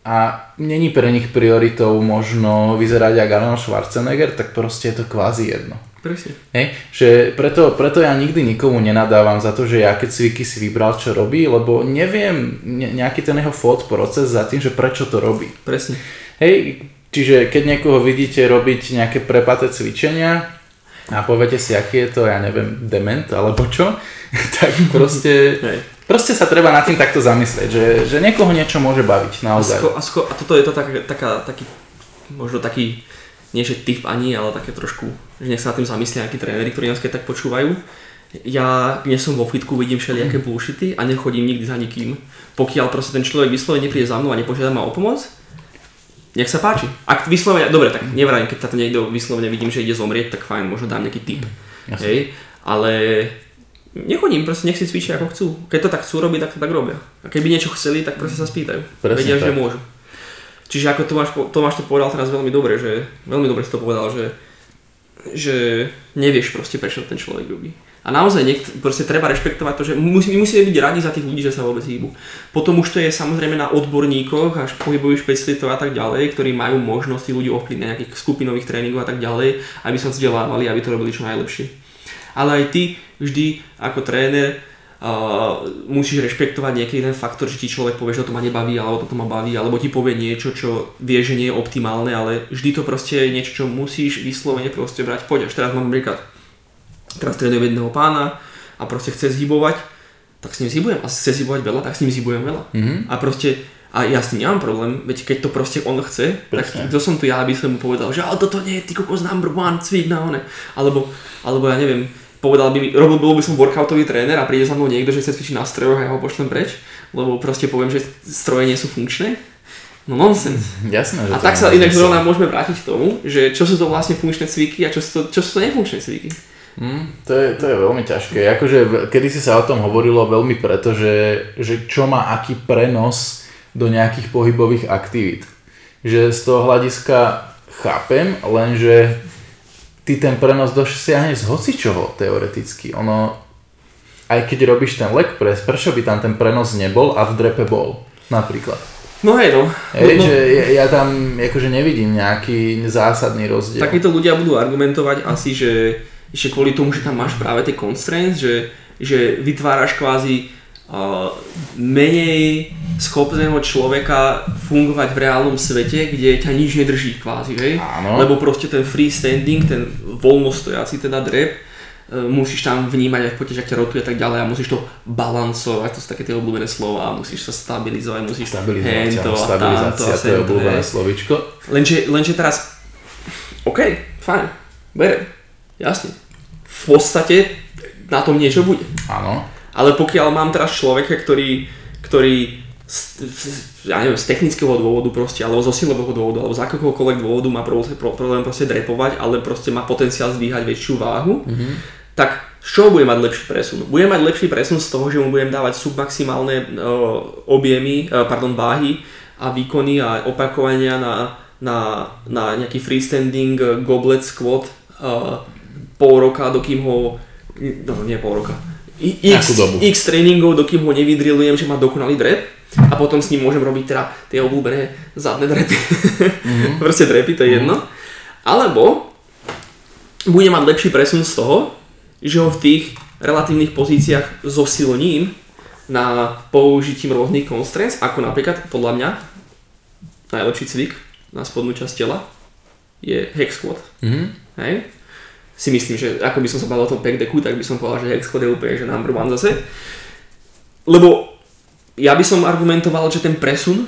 a není pre nich prioritou možno vyzerať ako Arnold Schwarzenegger, tak proste je to kvázi jedno. Presne. Hej, že preto, preto ja nikdy nikomu nenadávam za to, že ja keď Cviky si vybral, čo robí, lebo neviem nejaký ten jeho thought proces za tým, že prečo to robí. Presne. Hej, čiže keď niekoho vidíte robiť nejaké prepaté cvičenia a poviete si, aký je to, ja neviem, dement alebo čo, tak proste Proste sa treba nad tým takto zamyslieť, že, že niekoho niečo môže baviť, naozaj. A, sko, a, sko, a toto je to tak, taká, taký, možno taký, nie že typ ani, ale také trošku, že nech sa nad tým zamyslia nejakí tréneri, ktorí nás keď tak počúvajú. Ja nie som vo fitku, vidím všelijaké mm. bullshity a nechodím nikdy za nikým. Pokiaľ proste ten človek vyslovene nepríde za mnou a nepožiada ma o pomoc, nech sa páči. Ak vyslovene, dobre, tak nevrajím, keď to niekto vyslovene vidím, že ide zomrieť, tak fajn, možno dám nejaký tip. Mm. Hej, ale nechodím, proste nech si cvičia ako chcú. Keď to tak chcú robiť, tak to tak robia. A keby niečo chceli, tak proste sa spýtajú. Presne Vedia, tak. že môžu. Čiže ako Tomáš, Tomáš to povedal teraz veľmi dobre, že veľmi dobre si to povedal, že, že nevieš proste prečo ten človek robí. A naozaj niekt, proste treba rešpektovať to, že musí, musíme byť radi za tých ľudí, že sa vôbec hýbu. Potom už to je samozrejme na odborníkoch, až pohybových špecialistov a tak ďalej, ktorí majú možnosti ľudí ovplyvniť na nejakých skupinových tréningov a tak ďalej, aby sa vzdelávali, aby to robili čo najlepšie. Ale aj ty vždy ako tréner uh, musíš rešpektovať nejaký jeden faktor, že ti človek povie, že to ma nebaví, alebo toto ma baví, alebo ti povie niečo, čo vie, že nie je optimálne, ale vždy to proste je niečo, čo musíš vyslovene proste brať. Poď, až teraz mám napríklad, teraz trénujem jedného pána a proste chce zhybovať, tak s ním zhybujem. A chce zhybovať veľa, tak s ním zhybujem veľa. Mm-hmm. A proste a ja s tým nemám problém, veď keď to proste on chce, Presne. tak to som tu ja, aby som mu povedal, že ale toto nie ty kokos number one, cvik na one. Alebo, alebo ja neviem, povedal by mi, robil bol by som workoutový tréner a príde za mnou niekto, že chce cvičiť na strojoch a ja ho pošlem preč, lebo proste poviem, že stroje nie sú funkčné. No nonsens. Jasné, že a tak sa inak zrovna môžeme vrátiť k tomu, že čo sú to vlastne funkčné cviky a čo sú to, čo sú to nefunkčné cviky. Mm, to, je, to je veľmi ťažké. Akože kedy si sa o tom hovorilo veľmi preto, že, že čo má aký prenos do nejakých pohybových aktivít. Že z toho hľadiska chápem, lenže ty ten prenos dosiahneš z hocičoho teoreticky. Ono, aj keď robíš ten leg press, prečo by tam ten prenos nebol a v drepe bol, napríklad. No hej no. Hej, no, no. že ja, ja tam akože nevidím nejaký zásadný rozdiel. Takíto ľudia budú argumentovať asi, že ešte kvôli tomu, že tam máš práve tie constraints, že, že vytváraš kvázi menej schopného človeka fungovať v reálnom svete, kde ťa nič nedrží kvázi, hej? Áno. Lebo proste ten freestanding, ten voľnostojací teda drep, e, musíš tam vnímať aj v podstate, že ťa rotuje a tak ďalej a musíš to balancovať, to sú také tie obľúbené slova, musíš sa stabilizovať, musíš stabilizovať, hento, a stabilizácia, to je obľúbené slovičko. Lenže, lenže teraz, OK, fajn, berem, jasne. V podstate na tom niečo bude. Áno. Ale pokiaľ mám teraz človeka, ktorý, ktorý z, ja neviem, z technického dôvodu proste, alebo zo silového dôvodu, alebo z akéhokoľvek dôvodu má problém proste drepovať, ale proste má potenciál zdvíhať väčšiu váhu, mm-hmm. tak z čoho bude mať lepší presun? Bude mať lepší presun z toho, že mu budem dávať submaximálne uh, objemy, uh, pardon, váhy a výkony a opakovania na, na, na nejaký freestanding uh, goblet squat uh, pol roka, dokým ho, no nie pol roka, x, x tréningov, dokým ho nevydrilujem, že má dokonalý drep a potom s ním môžem robiť teda tie obľúbené zadné drepy. Mm-hmm. Proste drepy, to je mm-hmm. jedno. Alebo bude mať lepší presun z toho, že ho v tých relatívnych pozíciách zosilním na použitím rôznych constraints, ako napríklad podľa mňa najlepší cvik na spodnú časť tela je hex squat. Mm-hmm. Hej? Si myslím, že ako by som sa bavil o tom pack decku, tak by som povedal, že Hexcode je úplne že number one zase. Lebo ja by som argumentoval, že ten presun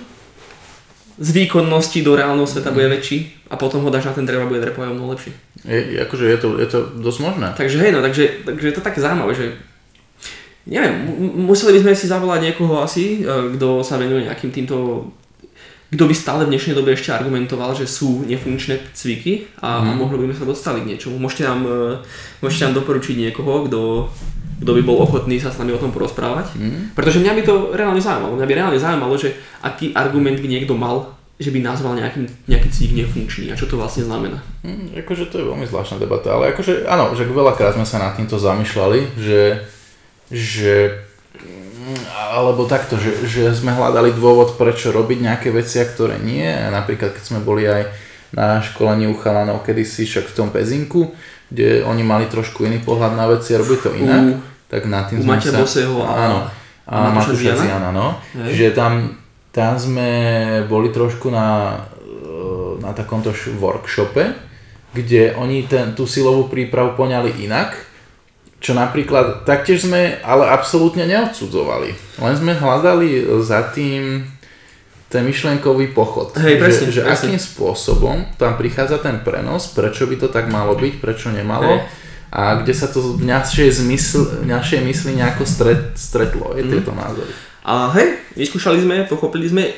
z výkonnosti do reálneho sveta bude väčší a potom ho dáš na ten drep a bude drepovať o mnoho lepší. Je, akože je to, je to dosť možné. Takže hej, no, takže, takže je to také zaujímavé, že neviem, museli by sme si zavolať niekoho asi, e, kto sa venuje nejakým týmto kto by stále v dnešnej dobe ešte argumentoval, že sú nefunkčné cviky a, mm. a mohli by sme sa dostali k niečomu. Môžete nám, e, môžete nám doporučiť niekoho, kto, kto by bol ochotný sa s nami o tom porozprávať. Mm. Pretože mňa by to reálne zaujímalo. Mňa by reálne zaujímalo, že aký argument by niekto mal, že by nazval nejaký, nejaký cvik nefunkčný a čo to vlastne znamená. Mm, akože to je veľmi zvláštna debata, ale akože áno, že veľakrát sme sa nad týmto zamýšľali, že, že alebo takto, že, že sme hľadali dôvod, prečo robiť nejaké veci, a ktoré nie. Napríklad, keď sme boli aj na školení u chalanov kedysi však v tom Pezinku, kde oni mali trošku iný pohľad na veci a robili to inak, U, tak na tým u sme Maťa sa... Boseho a, Áno, a a Matúša Ziana? No. Hej. Že tam, tam sme boli trošku na, na takomto workshope, kde oni ten, tú silovú prípravu poňali inak, čo napríklad taktiež sme ale absolútne neodsudzovali. Len sme hľadali za tým ten myšlienkový pochod. Hej, presne, že, že presne. akým spôsobom tam prichádza ten prenos, prečo by to tak malo byť, prečo nemalo. Hej. A kde sa to v našej, zmysl, v našej mysli nejako stret, stretlo, je Mhm. tieto názory. A hej, vyskúšali sme, pochopili sme.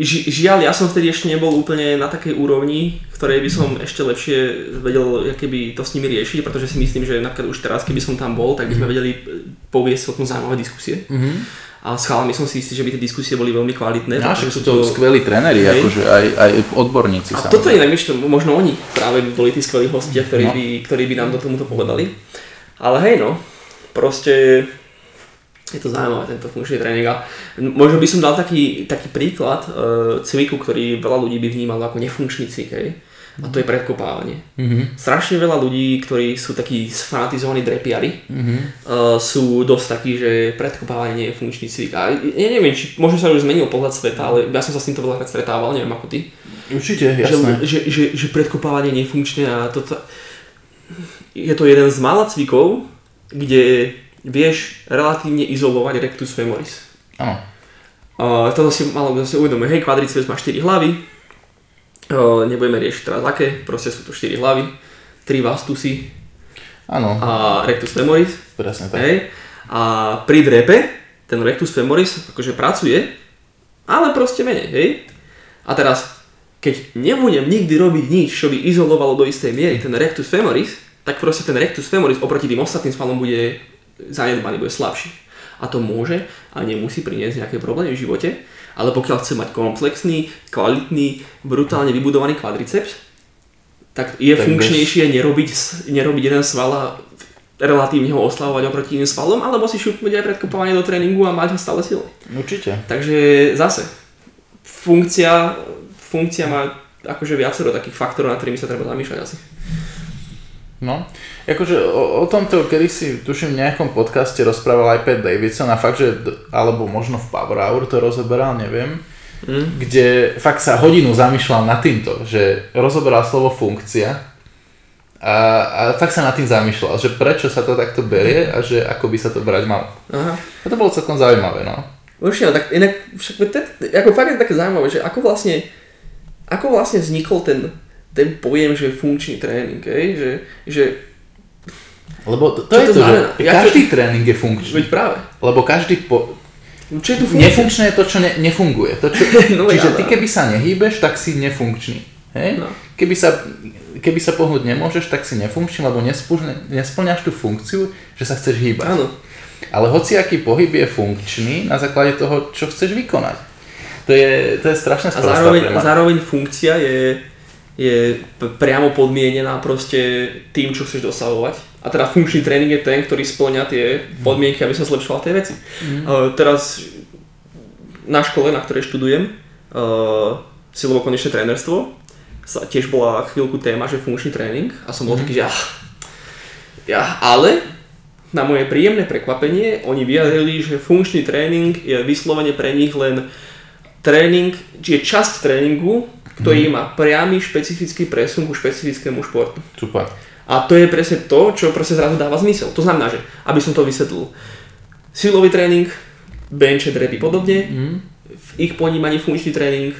Ži, žiaľ, ja som vtedy ešte nebol úplne na takej úrovni, ktorej by som ešte lepšie vedel keby to s nimi riešiť, pretože si myslím, že napríklad už teraz, keby som tam bol, tak by sme vedeli eh, poviesť celkom zaujímavé diskusie. Mm-hmm. A s chalami som si istý, že by tie diskusie boli veľmi kvalitné. Však sú to skvelí tréneri, Hej. akože aj, aj odborníci. A samozrejme. toto inak, vieš, to, možno oni práve by boli tí skvelí hostia, ktorí, No. by, ktorí by nám do tomuto povedali. Ale hej no, proste je to zaujímavé tento funkčný tréning a možno by som dal taký, taký príklad uh, cviku, ktorý veľa ľudí by vnímalo ako nefunkčný cvik, hej. A to je predkopávanie. Mhm. Strašne veľa ľudí, ktorí sú takí sfanatizovaní drepiari, Mhm. uh, sú dosť takí, že predkopávanie nie je funkčný cvik. A ja neviem, či možno sa už zmenil pohľad sveta, ale ja som sa s týmto veľakrát stretával, neviem ako ty Určite, že, jasné. že, že, že predkopávanie nie je funkčné a toto... Je to jeden z mála cvikov, kde vieš relatívne izolovať rectus femoris. Áno. Uh, toto si malo kto si uvedomuje, hej, kvadriceps má 4 hlavy, uh, nebudeme riešiť teraz aké, proste sú to 4 hlavy, 3 vastusy Áno, a rectus femoris, presne tak. hej, a pri drepe ten rectus femoris akože pracuje, ale proste menej, hej. A teraz, keď nebudem nikdy robiť nič, čo by izolovalo do istej miery ten rectus femoris, tak proste ten rectus femoris oproti tým ostatným svalom bude zanedbaný, bude slabší. A to môže a nemusí priniesť nejaké problémy v živote, ale pokiaľ chce mať komplexný, kvalitný, brutálne vybudovaný kvadriceps, tak je Tak funkčnejšie nerobiť, s- nerobiť jeden sval a relatívne ho oslavovať oproti iným svalom, alebo si šupnúť aj predkopovanie do tréningu a mať ho stále silný. Určite. Takže zase, funkcia, funkcia má akože viacero takých faktorov, nad ktorými sa treba zamýšľať asi. No, akože o, o tomto kedy si tuším v nejakom podcaste rozprával aj Pat Davidson a fakt, že, alebo možno v Power Hour to rozoberal, neviem, Mm. kde fakt sa hodinu zamýšľal nad týmto, že rozoberal slovo funkcia a, a fakt sa nad tým zamýšľal, že prečo sa to takto berie a že ako by sa to brať malo. Aha. A to bolo celkom zaujímavé, no. Určite, no, tak inak, však te, ako fakt je také zaujímavé, že ako vlastne, ako vlastne vznikol ten, ten pojem, že funkčný tréning, hej? Že, že, Lebo to, to je to to, znamená? že každý tréning je funkčný. veď práve, Lebo každý po, čo je tu funkcia? Nefunkčné je to, čo ne, nefunguje. To, čo, No, čiže ja, ty no. keby sa nehýbeš, tak si nefunkčný. Hej? No. Keby, sa, keby sa pohnúť nemôžeš, tak si nefunkčný, lebo nesplň, nesplňaš tú funkciu, že sa chceš hýbať. Áno, Ale hociaký pohyb je funkčný na základe toho, čo chceš vykonať. To je, to je strašne a zároveň, zároveň funkcia je, je priamo podmienená proste tým, čo chceš dosahovať. A teda funkčný tréning je ten, ktorý splňa tie podmienky, aby sa zlepšoval tie veci. Uh, teraz na škole, na ktorej študujem, uh, silovo-konečné trénerstvo, sa tiež bola chvíľku téma, že funkčný tréning a som bol taký, že ah, ja, ale na moje príjemné prekvapenie oni vyjadrili, že funkčný tréning je vyslovene pre nich len tréning, či je časť tréningu, ktorý má priamy špecifický presun ku špecifickému športu. Super. A to je presne to, čo proste zrazu dáva zmysel. To znamená, že aby som to vysvetlil, silový tréning, bench, drepy podobne, Mm. v ich ponímaní funkčný tréning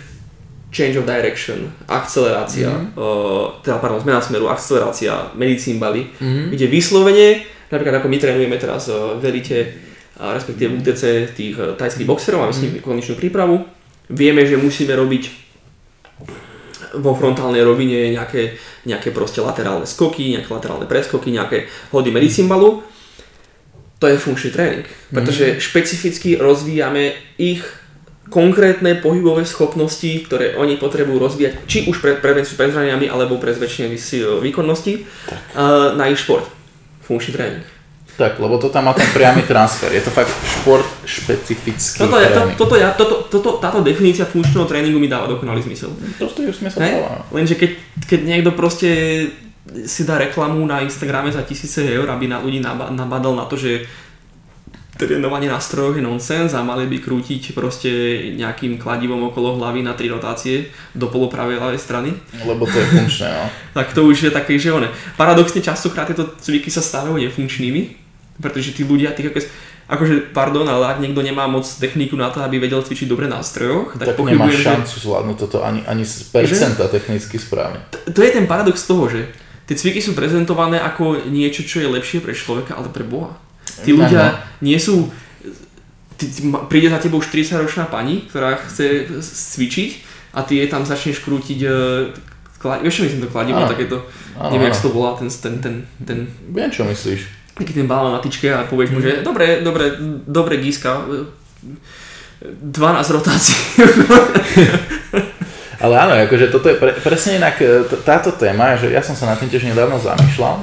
change of direction, akcelerácia, mm. uh, teda pardon, zmena smeru, akcelerácia, medicín bali, mm. kde vyslovene, napríklad ako my trénujeme teraz uh, v elite, respektíve v UTC tých uh, tajských boxerov, máme s nimi konečnú prípravu, vieme, že musíme robiť vo frontálnej rovine nejaké, nejaké proste laterálne skoky, nejaké laterálne preskoky, nejaké hody medicimbalu. To je funkčný tréning, pretože mm. špecificky rozvíjame ich konkrétne pohybové schopnosti, ktoré oni potrebujú rozvíjať, či už pre prevenciu pred zraniami, alebo pre zväčšenie výkonnosti uh, na ich šport. Funkčný tréning. Tak, lebo to tam má ten priamy transfer. Je to fakt šport špecifický toto, je, to, toto, ja, toto, toto, táto definícia funkčného tréningu mi dáva dokonalý zmysel. Proste ju smysel dáva. Lenže keď, keď niekto proste si dá reklamu na Instagrame za tisíce eur, aby na ľudí nabadal na to, že trénovanie na strojoch je nonsens a mali by krútiť proste nejakým kladivom okolo hlavy na tri rotácie do polopravej ľavej strany. Lebo to je funkčné, no. tak to už je také, že one. Paradoxne častokrát tieto cviky sa stávajú nefunkčnými, pretože tí ľudia, tých ako, akože, pardon, ale ak niekto nemá moc techniku na to, aby vedel cvičiť dobre na strojoch, tak, tak nemá šancu že... zvládnuť toto ani, ani z percenta že? technicky správne. To, to je ten paradox toho, že tie cviky sú prezentované ako niečo, čo je lepšie pre človeka, ale pre Boha. Tí ľudia nie sú... Ty, ty, príde za tebou 40 ročná pani, ktorá chce cvičiť a ty jej tam začneš krútiť uh, vieš čo myslím to kladivo, takéto, neviem, jak to volá, ten, ten, ten, ten... Viem, čo myslíš. Taký ten balón na tyčke a povieš mu, že dobre, dobre, dobre Giska, 12 rotácií. Ale áno, akože toto je pre, presne inak e, táto téma, že ja som sa na tým tiež nedávno zamýšľal,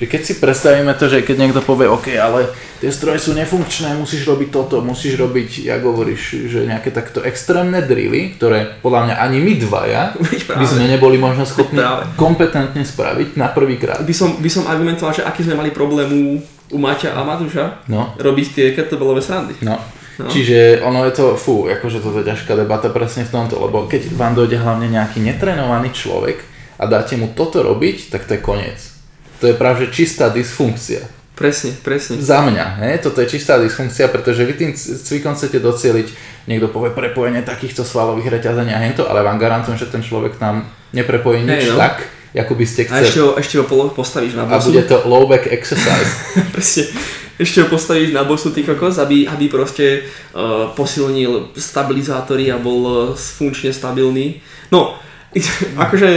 že keď si predstavíme to, že keď niekto povie, OK, ale tie stroje sú nefunkčné, musíš robiť toto, musíš robiť, jak hovoríš, že nejaké takto extrémne drily, ktoré podľa mňa ani my dvaja by sme neboli možno schopní kompetentne spraviť na prvý krát. By som, by som argumentoval, že aký sme mali problém u, u Maťa a Matúša no. robiť tie kettlebellové srandy. No. No. Čiže ono je to, fú, akože toto je ťažká debata presne v tomto, lebo keď vám dojde hlavne nejaký netrenovaný človek a dáte mu toto robiť, tak to je koniec to je práve čistá dysfunkcia. Presne, presne. Za mňa, he? toto je čistá dysfunkcia, pretože vy tým cvikom chcete docieliť, niekto povie prepojenie takýchto svalových reťazení a hento, ale vám garantujem, že ten človek tam neprepojí nič hey, no. tak, ako by ste chceli. A ešte ho, ešte ho postavíš na bosu. A bude to low back exercise. presne. Ešte ho postavíš na bosu ty kokos, aby, aby proste uh, posilnil stabilizátory a bol uh, funkčne stabilný. No, akože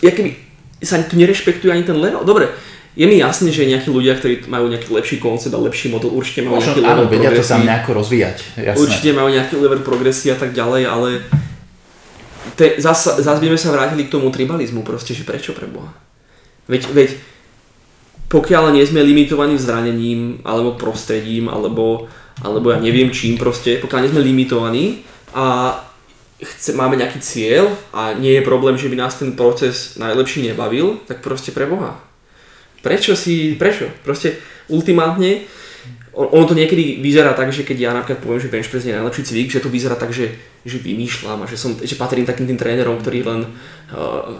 keby sa tu nerešpektuje ani ten level. Dobre, je mi jasné, že nejakí ľudia, ktorí majú nejaký lepší koncept a lepší model, určite majú nejaký level vedia to tam nejako rozvíjať. Jasné. Určite majú nejaký level progresie a tak ďalej, ale te, zas, zas by sme sa vrátili k tomu tribalizmu, proste, že prečo pre Boha? Veď, veď pokiaľ nie sme limitovaní zranením, alebo prostredím, alebo, alebo ja neviem čím proste, pokiaľ nie sme limitovaní a chce, máme nejaký cieľ a nie je problém, že by nás ten proces najlepší nebavil, tak proste pre Boha. Prečo si, prečo? Proste ultimátne, ono to niekedy vyzerá tak, že keď ja napríklad poviem, že bench press je najlepší cvik, že to vyzerá tak, že, že vymýšľam a že, som, že patrím takým tým trénerom, ktorí len uh,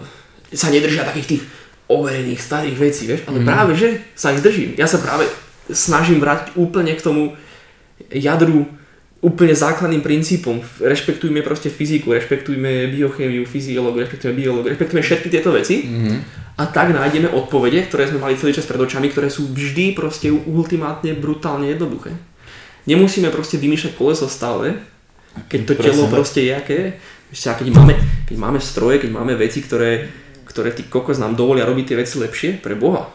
sa nedržia takých tých overených starých vecí, vieš, ale mm. práve, že sa ich držím. Ja sa práve snažím vrátiť úplne k tomu jadru úplne základným princípom. Rešpektujme proste fyziku, rešpektujme biochémiu, fyziológiu, rešpektujme biológiu, rešpektujme všetky tieto veci mm-hmm. a tak nájdeme odpovede, ktoré sme mali celý čas pred očami, ktoré sú vždy proste ultimátne brutálne jednoduché. Nemusíme proste vymýšľať koleso stále, keď to Presne telo proste je aké. Keď máme, keď máme stroje, keď máme veci, ktoré, ktoré tí kokos nám dovolia robiť tie veci lepšie, pre Boha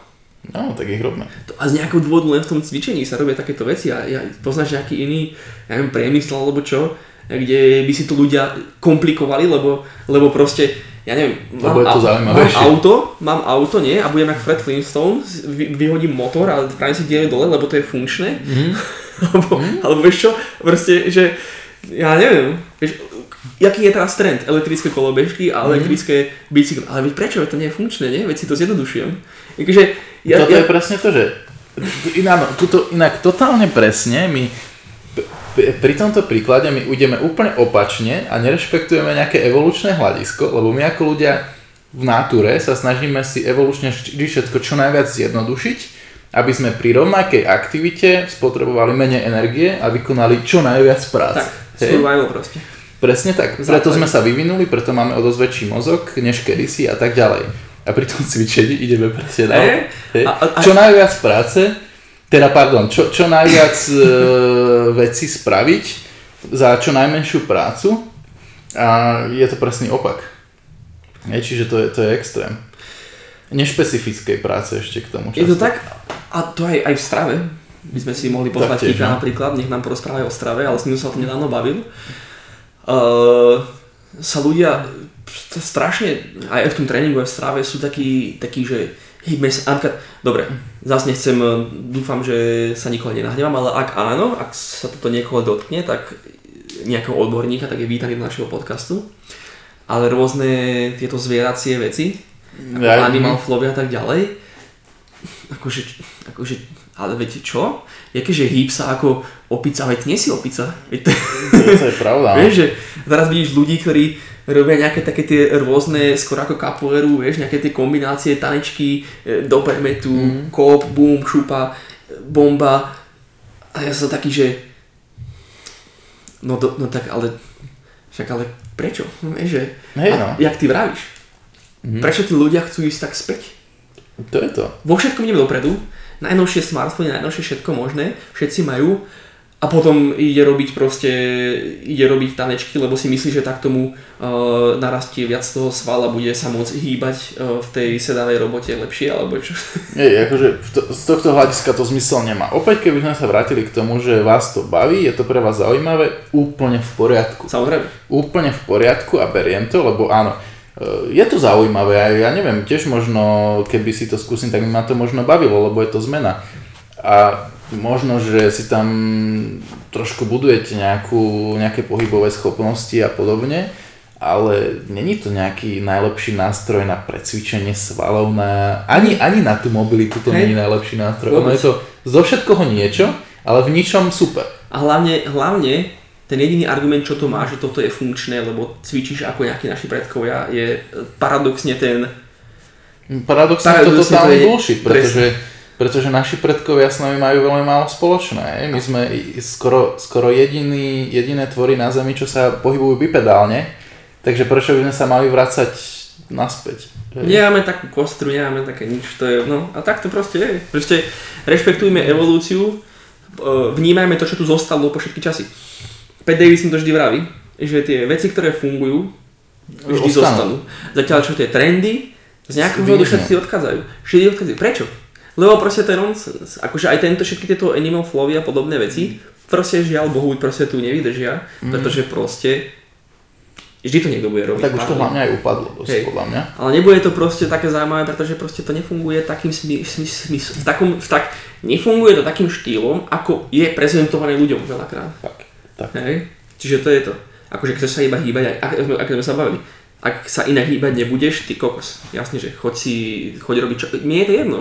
No, tak ich robíme. A z nejakého dôvodu len v tom cvičení sa robia takéto veci a ja, poznáš nejaký iný, ja neviem, priemysel alebo čo, kde by si to ľudia komplikovali, lebo, lebo proste, ja neviem, mám, je to mám auto, mám auto, nie, a budem jak Fred Flintstone, vy, vyhodím motor a spravím si diele dole, lebo to je funkčné, mm. alebo, alebo vieš čo, proste, že, ja neviem, vieš, jaký je teraz trend? Elektrické kolobežky a mhm. elektrické mm. bicykle. Ale veď prečo? To nie je funkčné, nie? Veď si to zjednodušujem. Takže, ja, Toto ja... je presne to, že inak, tuto, inak totálne presne my pri tomto príklade my ideme úplne opačne a nerešpektujeme nejaké evolučné hľadisko, lebo my ako ľudia v natúre sa snažíme si evolučne všetko čo najviac zjednodušiť aby sme pri rovnakej aktivite spotrebovali menej energie a vykonali čo najviac práce. Tak, survival proste. Presne tak. Preto sme sa vyvinuli, preto máme o dosť väčší mozog, než kedysi a tak ďalej. A pri tom cvičení ideme presne na Hej. hej. A- a- Čo najviac práce, teda pardon, čo, čo najviac e, veci spraviť za čo najmenšiu prácu a je to presný opak. Hej, čiže to je, to je extrém. Nešpecifickej práce ešte k tomu. Je to často. tak, a to aj, aj v strave. By sme si mohli pozvať Kika no. napríklad, nech nám porozpráva o strave, ale s ním sa o tom nedávno bavil. Uh, sa ľudia strašne, aj v tom tréningu, aj v strave sú takí, takí že hýbme sa, napríklad, dobre, zase nechcem, eh, dúfam, že sa nikoho nenahnevám, ale ak áno, ak sa toto niekoho dotkne, tak nejakého odborníka, tak je vítaný do našeho podcastu. Ale rôzne tieto zvieracie veci, ako Ja- animal flowy a tak ďalej, akože, akože, ale viete čo? Jakéže hýb sa ako opica, veď nie si opica. Veď to, To je pravda. no. vieš, že teraz vidíš ľudí, ktorí robia nejaké také tie rôzne, skoro ako kapoeru, vieš, nejaké tie kombinácie, tanečky, e, do permetu, mm. kop, boom, šupa, bomba. A ja som taký, že no, do, no tak ale, však ale prečo? No, vieš, že, Hej, a, no. jak ty vravíš? Mm. Prečo tí ľudia chcú ísť tak späť? To je to. vo všetkom ideme dopredu, najnovšie smartfóny, najnovšie všetko možné, všetci majú a potom ide robiť proste, ide robiť tanečky, lebo si myslí, že tak tomu uh, narastie viac toho svala, bude sa môcť hýbať uh, v tej sedavej robote lepšie, alebo čo. Nie, akože to, z tohto hľadiska to zmysel nemá. Opäť, keby sme sa vrátili k tomu, že vás to baví, je to pre vás zaujímavé, úplne v poriadku. Samozrejme. Úplne v poriadku a beriem to, lebo áno, e, je to zaujímavé a ja neviem, tiež možno, keby si to skúsim, tak by ma to možno bavilo, lebo je to zmena. A možno, že si tam trošku budujete nejakú, nejaké pohybové schopnosti a podobne, ale není to nejaký najlepší nástroj na precvičenie svalov, na, ani, ani na tú mobilitu to není najlepší nástroj. Ono je to zo všetkoho niečo, ale v ničom super. A hlavne, hlavne ten jediný argument, čo to má, že toto je funkčné, lebo cvičíš ako nejakí naši predkovia, je paradoxne ten, Paradoxne Paradoxne to totálny to je- bullshit, pretože, pretože naši predkovia s nami majú veľmi málo spoločné. My sme skoro, skoro jediný, jediné tvory na Zemi, čo sa pohybujú bipedálne, takže prečo by sme sa mali vrácať naspäť? Nemáme takú kostru, nemáme také nič, to je, no a tak to proste je. Proste rešpektujme evolúciu, e, vnímajme to, čo tu zostalo po všetky časy. Pat Davidson to vždy vraví, že tie veci, ktoré fungujú, vždy Ostanú. zostanú. Zatiaľ čo tie trendy, z nejakého dôvodu všetci odchádzajú. Všetci odchádzajú. Prečo? Lebo proste to je nonsense. Akože aj tento, všetky tieto animal flowy a podobné veci, proste žiaľ Bohu, proste tu nevydržia, pretože proste vždy to niekto bude robiť. Tak už to hlavne aj upadlo dosť, Hej. podľa mňa. Ale nebude to proste také zaujímavé, pretože proste to nefunguje takým smy, smy, smy, v takom, v tak, nefunguje to takým štýlom, ako je prezentované ľuďom veľakrát. Tak, tak. Hej? Čiže to je to. Akože chceš sa iba hýbať, ak, ak, ak sme sa bavili. Ak sa inak hýbať nebudeš, ty kokos. Jasne, že choď si, choď robiť čo... Mne je to jedno.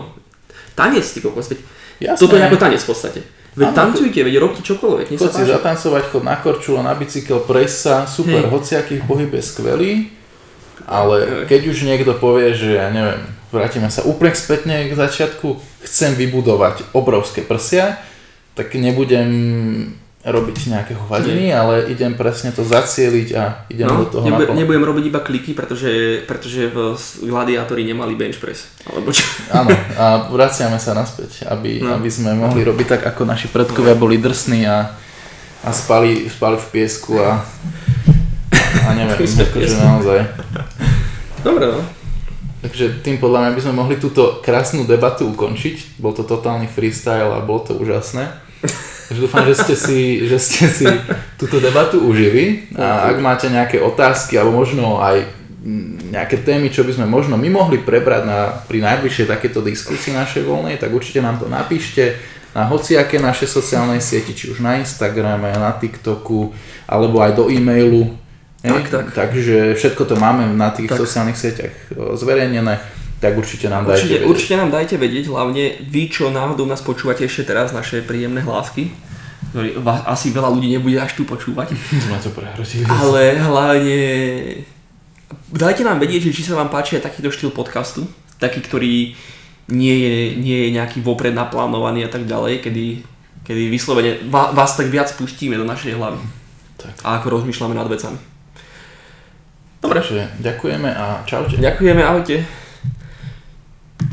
Tanec, ty kokos. Veď Jasné. toto je ako tanec v podstate. Veď Áno, tancujte, veď robte čokoľvek, nech sa si zatancovať, chod na korčulu, na bicykel, prejsť sa, super, Hej. hociaký pohyb je skvelý, ale keď už niekto povie, že ja neviem, vrátime sa úplne spätne k začiatku, chcem vybudovať obrovské prsia, tak nebudem robiť nejaké hovadiny, ale idem presne to zacieliť a idem No, do toho naplno. nebudem robiť iba kliky, pretože, pretože v gladiátori nemali bench press. Alebo čo? Áno, a vraciame sa naspäť, aby, No. aby sme mohli robiť tak, ako naši predkovia boli drsní a, a spali, spali v piesku a, a neviem, akože naozaj. Dobre, no. Takže tým podľa mňa by sme mohli túto krásnu debatu ukončiť. Bol to totálny freestyle a bolo to úžasné. Takže dúfam, že ste si, že ste si túto debatu užili a ak máte nejaké otázky alebo možno aj mm, nejaké témy, čo by sme možno my mohli prebrať na, pri najbližšej takéto diskusii našej voľnej, tak určite nám to napíšte na hociaké naše sociálne sieti, či už na Instagrame, na TikToku, alebo aj do e-mailu. Tak, tak. Takže všetko to máme na tých Tak. sociálnych sieťach o, zverejnené, tak určite nám dajte Určite, vedieť. určite nám dajte vedieť, hlavne vy, čo náhodou nás počúvate ešte teraz, naše príjemné hlásky, ktorý asi veľa ľudí nebude až tu počúvať, to prehrotili. ale hlavne dajte nám vedieť, že či sa vám páči aj takýto štýl podcastu, taký, ktorý nie je, nie je nejaký vopred naplánovaný a tak ďalej, kedy, kedy vyslovene vás tak viac pustíme do našej hlavy. Tak. A ako rozmýšľame nad vecami. Dobre. Takže ďakujeme a čaute. Ďakujeme, ahojte.